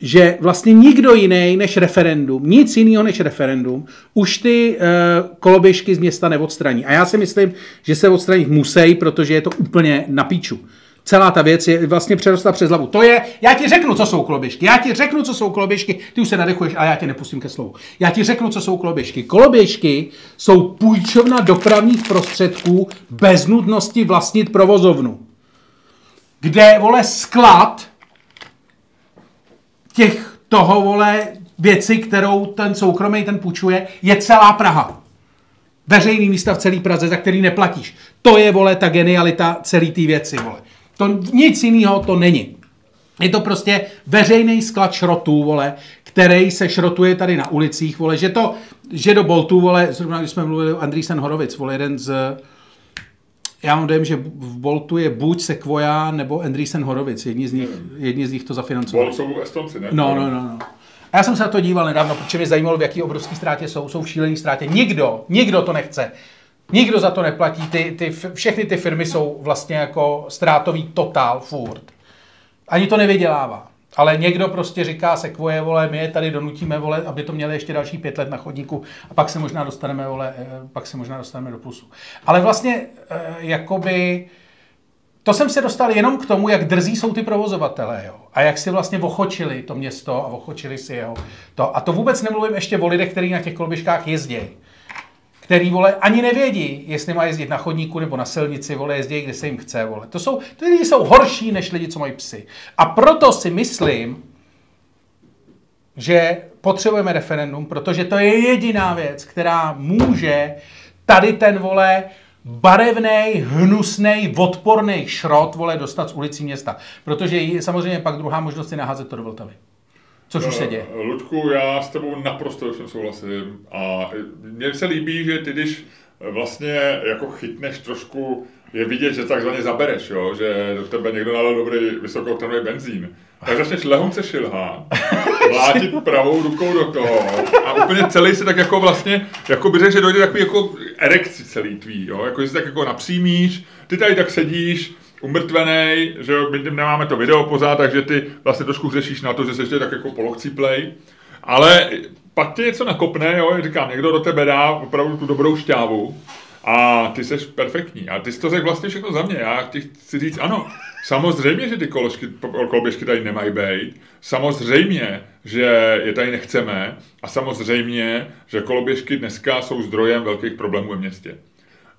že vlastně nikdo jiný než referendum, nic jiného než referendum, už ty uh, koloběžky z města neodstraní. A já si myslím, že se odstranit musí, protože je to úplně na píču celá ta věc je vlastně přerostla přes hlavu. To je, já ti řeknu, co jsou koloběžky. Já ti řeknu, co jsou koloběžky. Ty už se nadechuješ, a já tě nepustím ke slovu. Já ti řeknu, co jsou koloběžky. Koloběžky jsou půjčovna dopravních prostředků bez nutnosti vlastnit provozovnu. Kde, vole, sklad těch toho, vole, věci, kterou ten soukromý ten půjčuje, je celá Praha. Veřejný místa v celé Praze, za který neplatíš. To je, vole, ta genialita celé té věci, vole. To nic jiného to není. Je to prostě veřejný sklad šrotů, vole, který se šrotuje tady na ulicích, vole, že to, že do Boltu, vole, zrovna když jsme mluvili o Andrýsen Horovic, vole, jeden z, já mám dojem, že v Boltu je buď Sequoia nebo Andrýsen Horovic, jedni z nich, jedni z nich to zafinancovali. Bolt jsou Estonci, ne? No, no, no, no. A já jsem se na to díval nedávno, protože mě zajímalo, v jaký obrovský ztrátě jsou. Jsou v šílený ztrátě. Nikdo, nikdo to nechce. Nikdo za to neplatí, ty, ty, všechny ty firmy jsou vlastně jako ztrátový totál furt. Ani to nevydělává. Ale někdo prostě říká Sequoia, vole, my je tady donutíme, vole, aby to měli ještě další pět let na chodníku a pak se možná dostaneme, vole, eh, pak se možná dostaneme do plusu. Ale vlastně, eh, jakoby, to jsem se dostal jenom k tomu, jak drzí jsou ty provozovatelé, jo. A jak si vlastně ochočili to město a ochočili si jeho. To. A to vůbec nemluvím ještě o lidech, kteří na těch kolbiškách jezdí který, vole, ani nevědí, jestli má jezdit na chodníku nebo na silnici, vole, jezdí, kde se jim chce, vole. To jsou, ty lidi jsou horší než lidi, co mají psy. A proto si myslím, že potřebujeme referendum, protože to je jediná věc, která může tady ten, vole, barevný, hnusný, odporný šrot, vole, dostat z ulicí města. Protože samozřejmě pak druhá možnost je naházet to do Vltavy. Což už se děje. Eh, Ludku, já s tebou naprosto všem souhlasím. A mně se líbí, že ty, když vlastně jako chytneš trošku, je vidět, že takzvaně zabereš, jo? že do tebe někdo nalil dobrý vysokooktanový benzín, tak začneš lehonce šilhat, vlátit [LAUGHS] pravou rukou do toho a úplně celý se tak jako vlastně, jako by řekl, že dojde takový jako erekci celý tvý, jo? jako že si tak jako napřímíš, ty tady tak sedíš, umrtvený, že jo, my nemáme to video pořád, takže ty vlastně trošku řešíš na to, že jsi ještě tak jako play. ale pak tě něco nakopne, jo, říkám, někdo do tebe dá opravdu tu dobrou šťávu a ty jsi perfektní. A ty jsi to řekl vlastně všechno za mě. Já ti chci říct, ano, samozřejmě, že ty koložky, koloběžky tady nemají být, samozřejmě, že je tady nechceme a samozřejmě, že koloběžky dneska jsou zdrojem velkých problémů ve městě.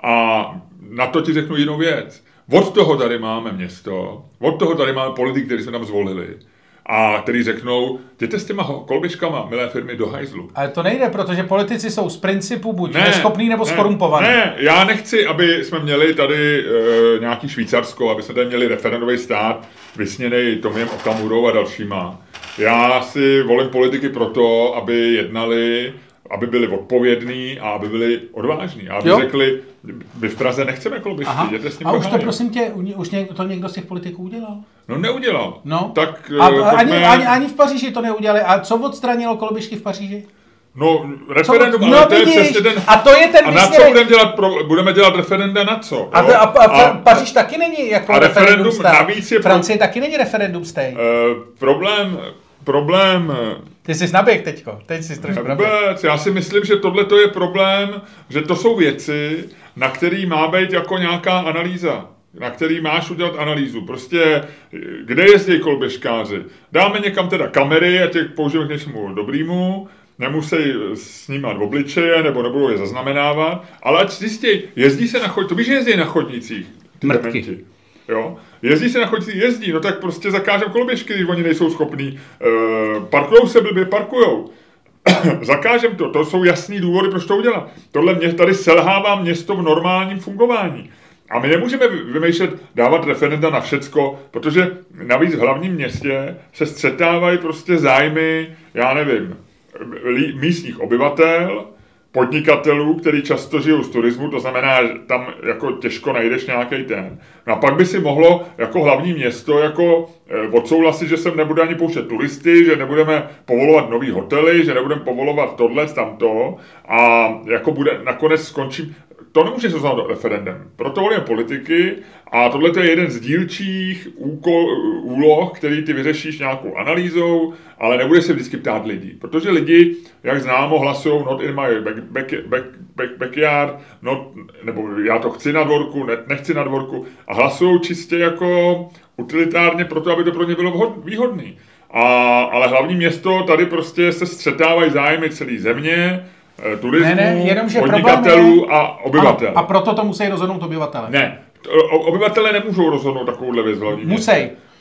A na to ti řeknu jinou věc. Od toho tady máme město, od toho tady máme politiky, který jsme tam zvolili a který řeknou, jděte s těma kolbičkama, milé firmy, do hajzlu. Ale to nejde, protože politici jsou z principu buď ne, neschopný nebo ne, skorumpovaný. Ne, já nechci, aby jsme měli tady e, nějaký Švýcarsko, aby jsme tady měli referendový stát, vysněný Tomiem Okamurou a dalšíma. Já si volím politiky proto, aby jednali aby byli odpovědní a aby byli odvážní. A aby jo? řekli, my v Praze nechceme koloběžky, jděte s ním A už to prosím tě, už to někdo z těch politiků udělal? No neudělal. No. Tak, a, pojďme... ani, ani, ani, v Paříži to neudělali. A co odstranilo koloběžky v Paříži? No, referendum, co, no, ale to vidíš, je přesně ten... A to je ten A na co budeme dělat, pro, budeme dělat referenda na co? A, a, a, a, Paříž taky není jako a referendum, referendum navíc je... Francie pro... taky není referendum stej. Uh, problém, problém ty jsi naběh teďko, teď jsi trošku Vůbec, já si myslím, že tohle je problém, že to jsou věci, na který má být jako nějaká analýza. na který máš udělat analýzu. Prostě, kde jezdí kolběžkáři. Dáme někam teda kamery a těch použijeme k něčemu dobrýmu, nemusí snímat obličeje, nebo nebudou je zaznamenávat, ale ať zjistí, jezdí se na chodnicích, to víš, že jezdí na chodnicích. Mrtky. Jo? Jezdí se na chodnicích, jezdí, no tak prostě zakážeme koloběžky, když oni nejsou schopní. E, parkujou se blbě, parkujou. [COUGHS] Zakážem to, to jsou jasný důvody, proč to udělat. Tohle mě tady selhává město v normálním fungování. A my nemůžeme vymýšlet, dávat referenda na všecko, protože navíc v hlavním městě se střetávají prostě zájmy, já nevím, místních obyvatel, podnikatelů, který často žijou z turismu, to znamená, že tam jako těžko najdeš nějaký ten. No a pak by si mohlo jako hlavní město jako eh, odsouhlasit, že sem nebude ani pouštět turisty, že nebudeme povolovat nový hotely, že nebudeme povolovat tohle, tamto a jako bude, nakonec skončím, to nemůže se znamenat referendem. Proto volíme politiky a tohle je jeden z dílčích úkol, úloh, který ty vyřešíš nějakou analýzou, ale nebude se vždycky ptát lidí. Protože lidi, jak známo, hlasují not in my back, back, back, back, backyard, not, nebo já to chci na dvorku, ne, nechci na dvorku a hlasují čistě jako utilitárně proto, aby to pro ně bylo vhod, výhodný. A, ale hlavní město, tady prostě se střetávají zájmy celé země, turismu, ne, ne, jenom, že podnikatelů je... a obyvatel. Ano, a proto to musí rozhodnout obyvatele. Ne, obyvatele nemůžou rozhodnout takovouhle věc hlavní Musí.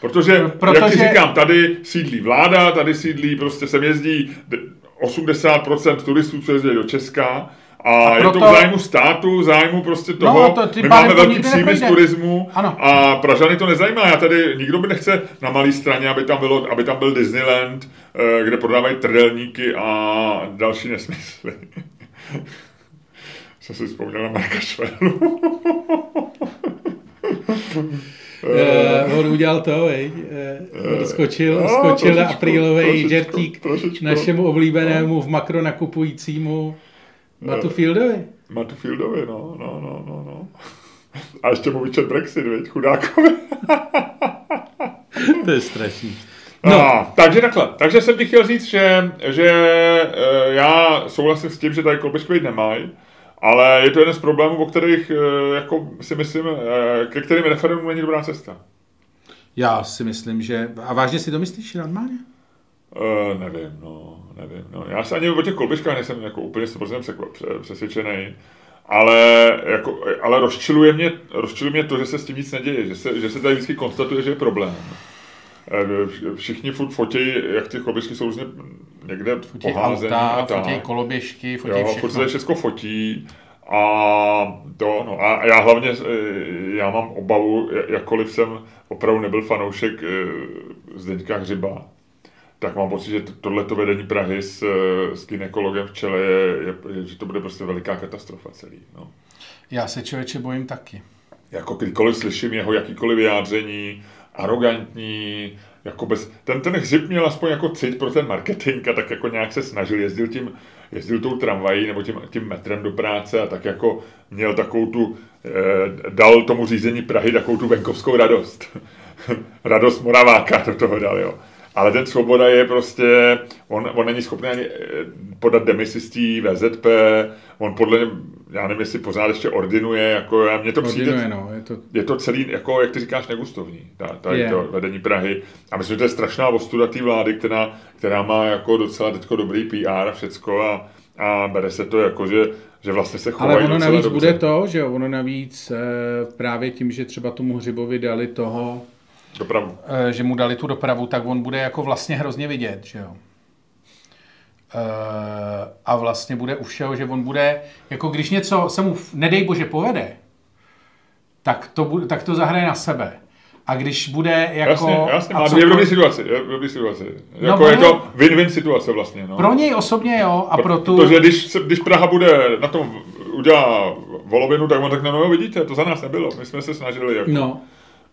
Protože, Protože, jak ti říkám, tady sídlí vláda, tady sídlí, prostě sem jezdí 80% turistů, co jezdí do Česka, a, a proto... je to v zájmu státu, zájmu prostě no, toho, no, to, my máme velký příjmy z turismu ano. a Pražany to nezajímá. Já tady, nikdo by nechce na malé straně, aby tam, bylo, aby tam byl Disneyland, eh, kde prodávají trdelníky a další nesmysly. [LAUGHS] Jsem si vzpomněl na Marka Švelu. Uh, [LAUGHS] on udělal to, vej. Uh, skočil, no, skočil na aprílový žertík našemu oblíbenému v makro nakupujícímu Matufieldovi? Matufieldovi, no, no, no, no, no. [LAUGHS] A ještě mu vyčet Brexit, veď, chudákovi. [LAUGHS] to je strašný. No. A, takže takhle. Takže jsem ti chtěl říct, že, že e, já souhlasím s tím, že tady kolbičky nemají, ale je to jeden z problémů, o kterých e, jako si myslím, e, ke kterým referendum není dobrá cesta. Já si myslím, že... A vážně si to myslíš normálně? Uh, nevím, no, nevím. No. Já se ani o těch kolbičkách nejsem jako úplně 100% přesvědčený, ale, jako, ale rozčiluje, mě, rozčiluje mě to, že se s tím nic neděje, že se, že se tady vždycky konstatuje, že je problém. Eh, všichni furt fotí, jak ty koloběžky jsou různě někde fotí poházený auta, a tak. Fotí koloběžky, fotí jo, všechno. Furt se všechno fotí. A to, no, a já hlavně, eh, já mám obavu, jakkoliv jsem opravdu nebyl fanoušek Zdeňka Hřiba, tak mám pocit, že tohleto vedení Prahy s, s ginekologem v čele je, je, že to bude prostě veliká katastrofa celý. No. Já se člověče bojím taky. Jako kdykoliv slyším jeho jakýkoliv vyjádření, arrogantní, jako bez, ten, ten hřib měl aspoň jako cít pro ten marketing a tak jako nějak se snažil, jezdil tím, jezdil tou tramvají nebo tím, tím metrem do práce a tak jako měl takovou tu, eh, dal tomu řízení Prahy takovou tu venkovskou radost. [LAUGHS] radost Moraváka do toho dal, jo. Ale ten Svoboda je prostě, on, on není schopný ani eh, podat demisi z té VZP, on podle něm, já nevím, jestli pořád ještě ordinuje, jako já, mně to ordinuje, přijde, no, je, to... je to celý, jako jak ty říkáš, negustovní, ta, ta, yeah. to vedení Prahy. A myslím, že to je strašná ostuda té vlády, která, která má jako docela teďko dobrý PR a všecko a, a bere se to jako, že, že vlastně se chovají Ale ono navíc dobře. bude to, že ono navíc e, právě tím, že třeba tomu Hřibovi dali toho dopravu. Eh, že mu dali tu dopravu, tak on bude jako vlastně hrozně vidět, že jo. Eh, a vlastně bude u všeho, že on bude, jako když něco se mu, nedej bože, povede, tak to, bude, tak to zahraje na sebe. A když bude jako... Jasně, jasně, má dvě dobré situace, dobrý situace. No, jako no, je to win-win situace vlastně. No. Pro něj osobně jo, a pro tu... Protože když, když Praha bude na tom udělá volovinu, tak on řekne, no jo, vidíte, to za nás nebylo, my jsme se snažili jako... No.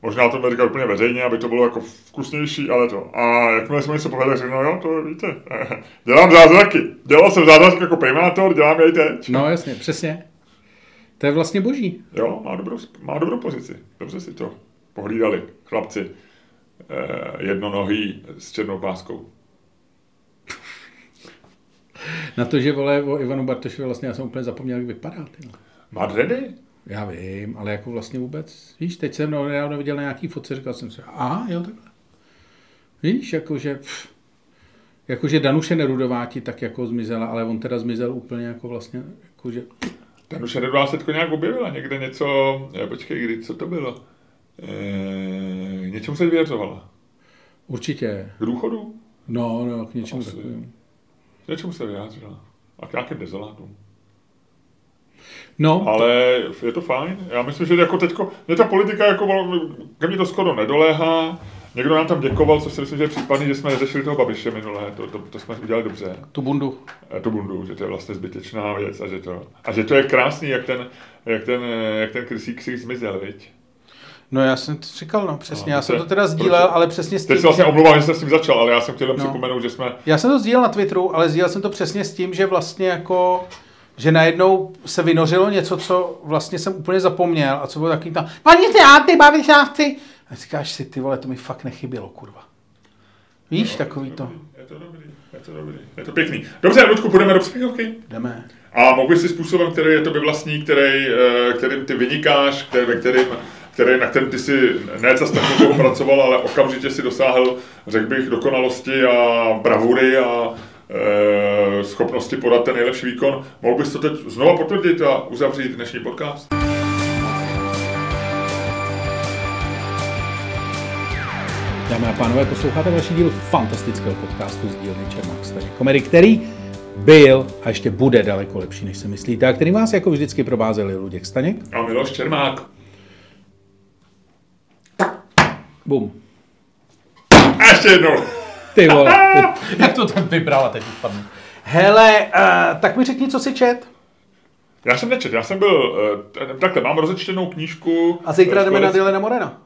Možná to říkat úplně veřejně, aby to bylo jako vkusnější, ale to. A jakmile jsme něco povedli, řekl, no jo, to víte, [LAUGHS] dělám zázraky. Dělal jsem zázraky jako primátor, dělám jej teď. No jasně, přesně. To je vlastně boží. Jo, má dobrou, má dobrou pozici. Dobře si to pohlídali, chlapci. Eh, jednonohý s černou páskou. [LAUGHS] Na to, že vole o Ivanu Bartošovi vlastně já jsem úplně zapomněl, jak vypadá. Ty. Má dready? Já vím, ale jako vlastně vůbec, víš, teď jsem nedávno viděl na nějaký fotce, říkal jsem si, a jo, takhle. Víš, jakože, pff, jakože Danuše Nerudováti tak jako zmizela, ale on teda zmizel úplně jako vlastně, jakože... Danuše Nerudová se nějak objevila, někde něco, já, počkej, kdy, co to bylo? E, něčemu se vyjadřovala. Určitě. K důchodu? No, no, k něčemu takovému. K něčemu se vyjádřila. A k nějakým dezolátům. No. Ale je to fajn. Já myslím, že jako teďko, mě ta politika jako, ke mně to skoro nedoléhá. Někdo nám tam děkoval, což si myslím, že je případný, že jsme neřešili toho Babiše minulé, to, to, to jsme udělali dobře. Tu bundu. Eh, tu bundu, že to je vlastně zbytečná věc a že to, a že to je krásný, jak ten, jak ten, jak ten krysík si zmizel, viď? No já jsem to říkal, no přesně, no, já jsem to teda sdílel, ale přesně s tím... Teď se vlastně omlouvám, že jsem s tím začal, ale já jsem chtěl no. připomenout, že jsme... Já jsem to sdílel na Twitteru, ale sdílel jsem to přesně s tím, že vlastně jako že najednou se vynořilo něco, co vlastně jsem úplně zapomněl a co bylo takový tam, paní ty bavíš nás ty. A říkáš si, ty vole, to mi fakt nechybělo, kurva. Víš, no, takový to. Je to dobrý, je to dobrý, je to pěkný. Dobře, Ludku, půjdeme do psycholky? Jdeme. A mohl bys si způsobem, který je to vlastní, který, eh, kterým ty vynikáš, který, ve kterým, který, na kterém ty si ne zase tak pracoval, ale okamžitě si dosáhl, řekl bych, dokonalosti a bravury a schopnosti podat ten nejlepší výkon. Mohl bys to teď znova potvrdit a uzavřít dnešní podcast? Dámy a pánové, posloucháte další díl fantastického podcastu z dílny Čermák Staně komedy, který byl a ještě bude daleko lepší, než si myslíte, a který vás jako vždycky provázeli Luděk Staněk. A Miloš Čermák. Bum. A ještě jednou. Ty vole. [LAUGHS] Jak to tam vybral a teď vypadne. Hele, uh, tak mi řekni, co si čet. Já jsem nečet, já jsem byl, uh, takhle, mám rozečtenou knížku. A zítra jdeme na Dylena Morena.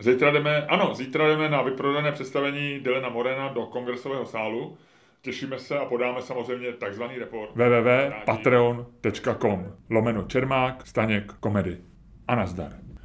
Zítra jdeme, ano, zítra jdeme na vyprodané představení Dylena Morena do kongresového sálu. Těšíme se a podáme samozřejmě takzvaný report. www.patreon.com lomeno Čermák, Staněk, komedy. A nazdar.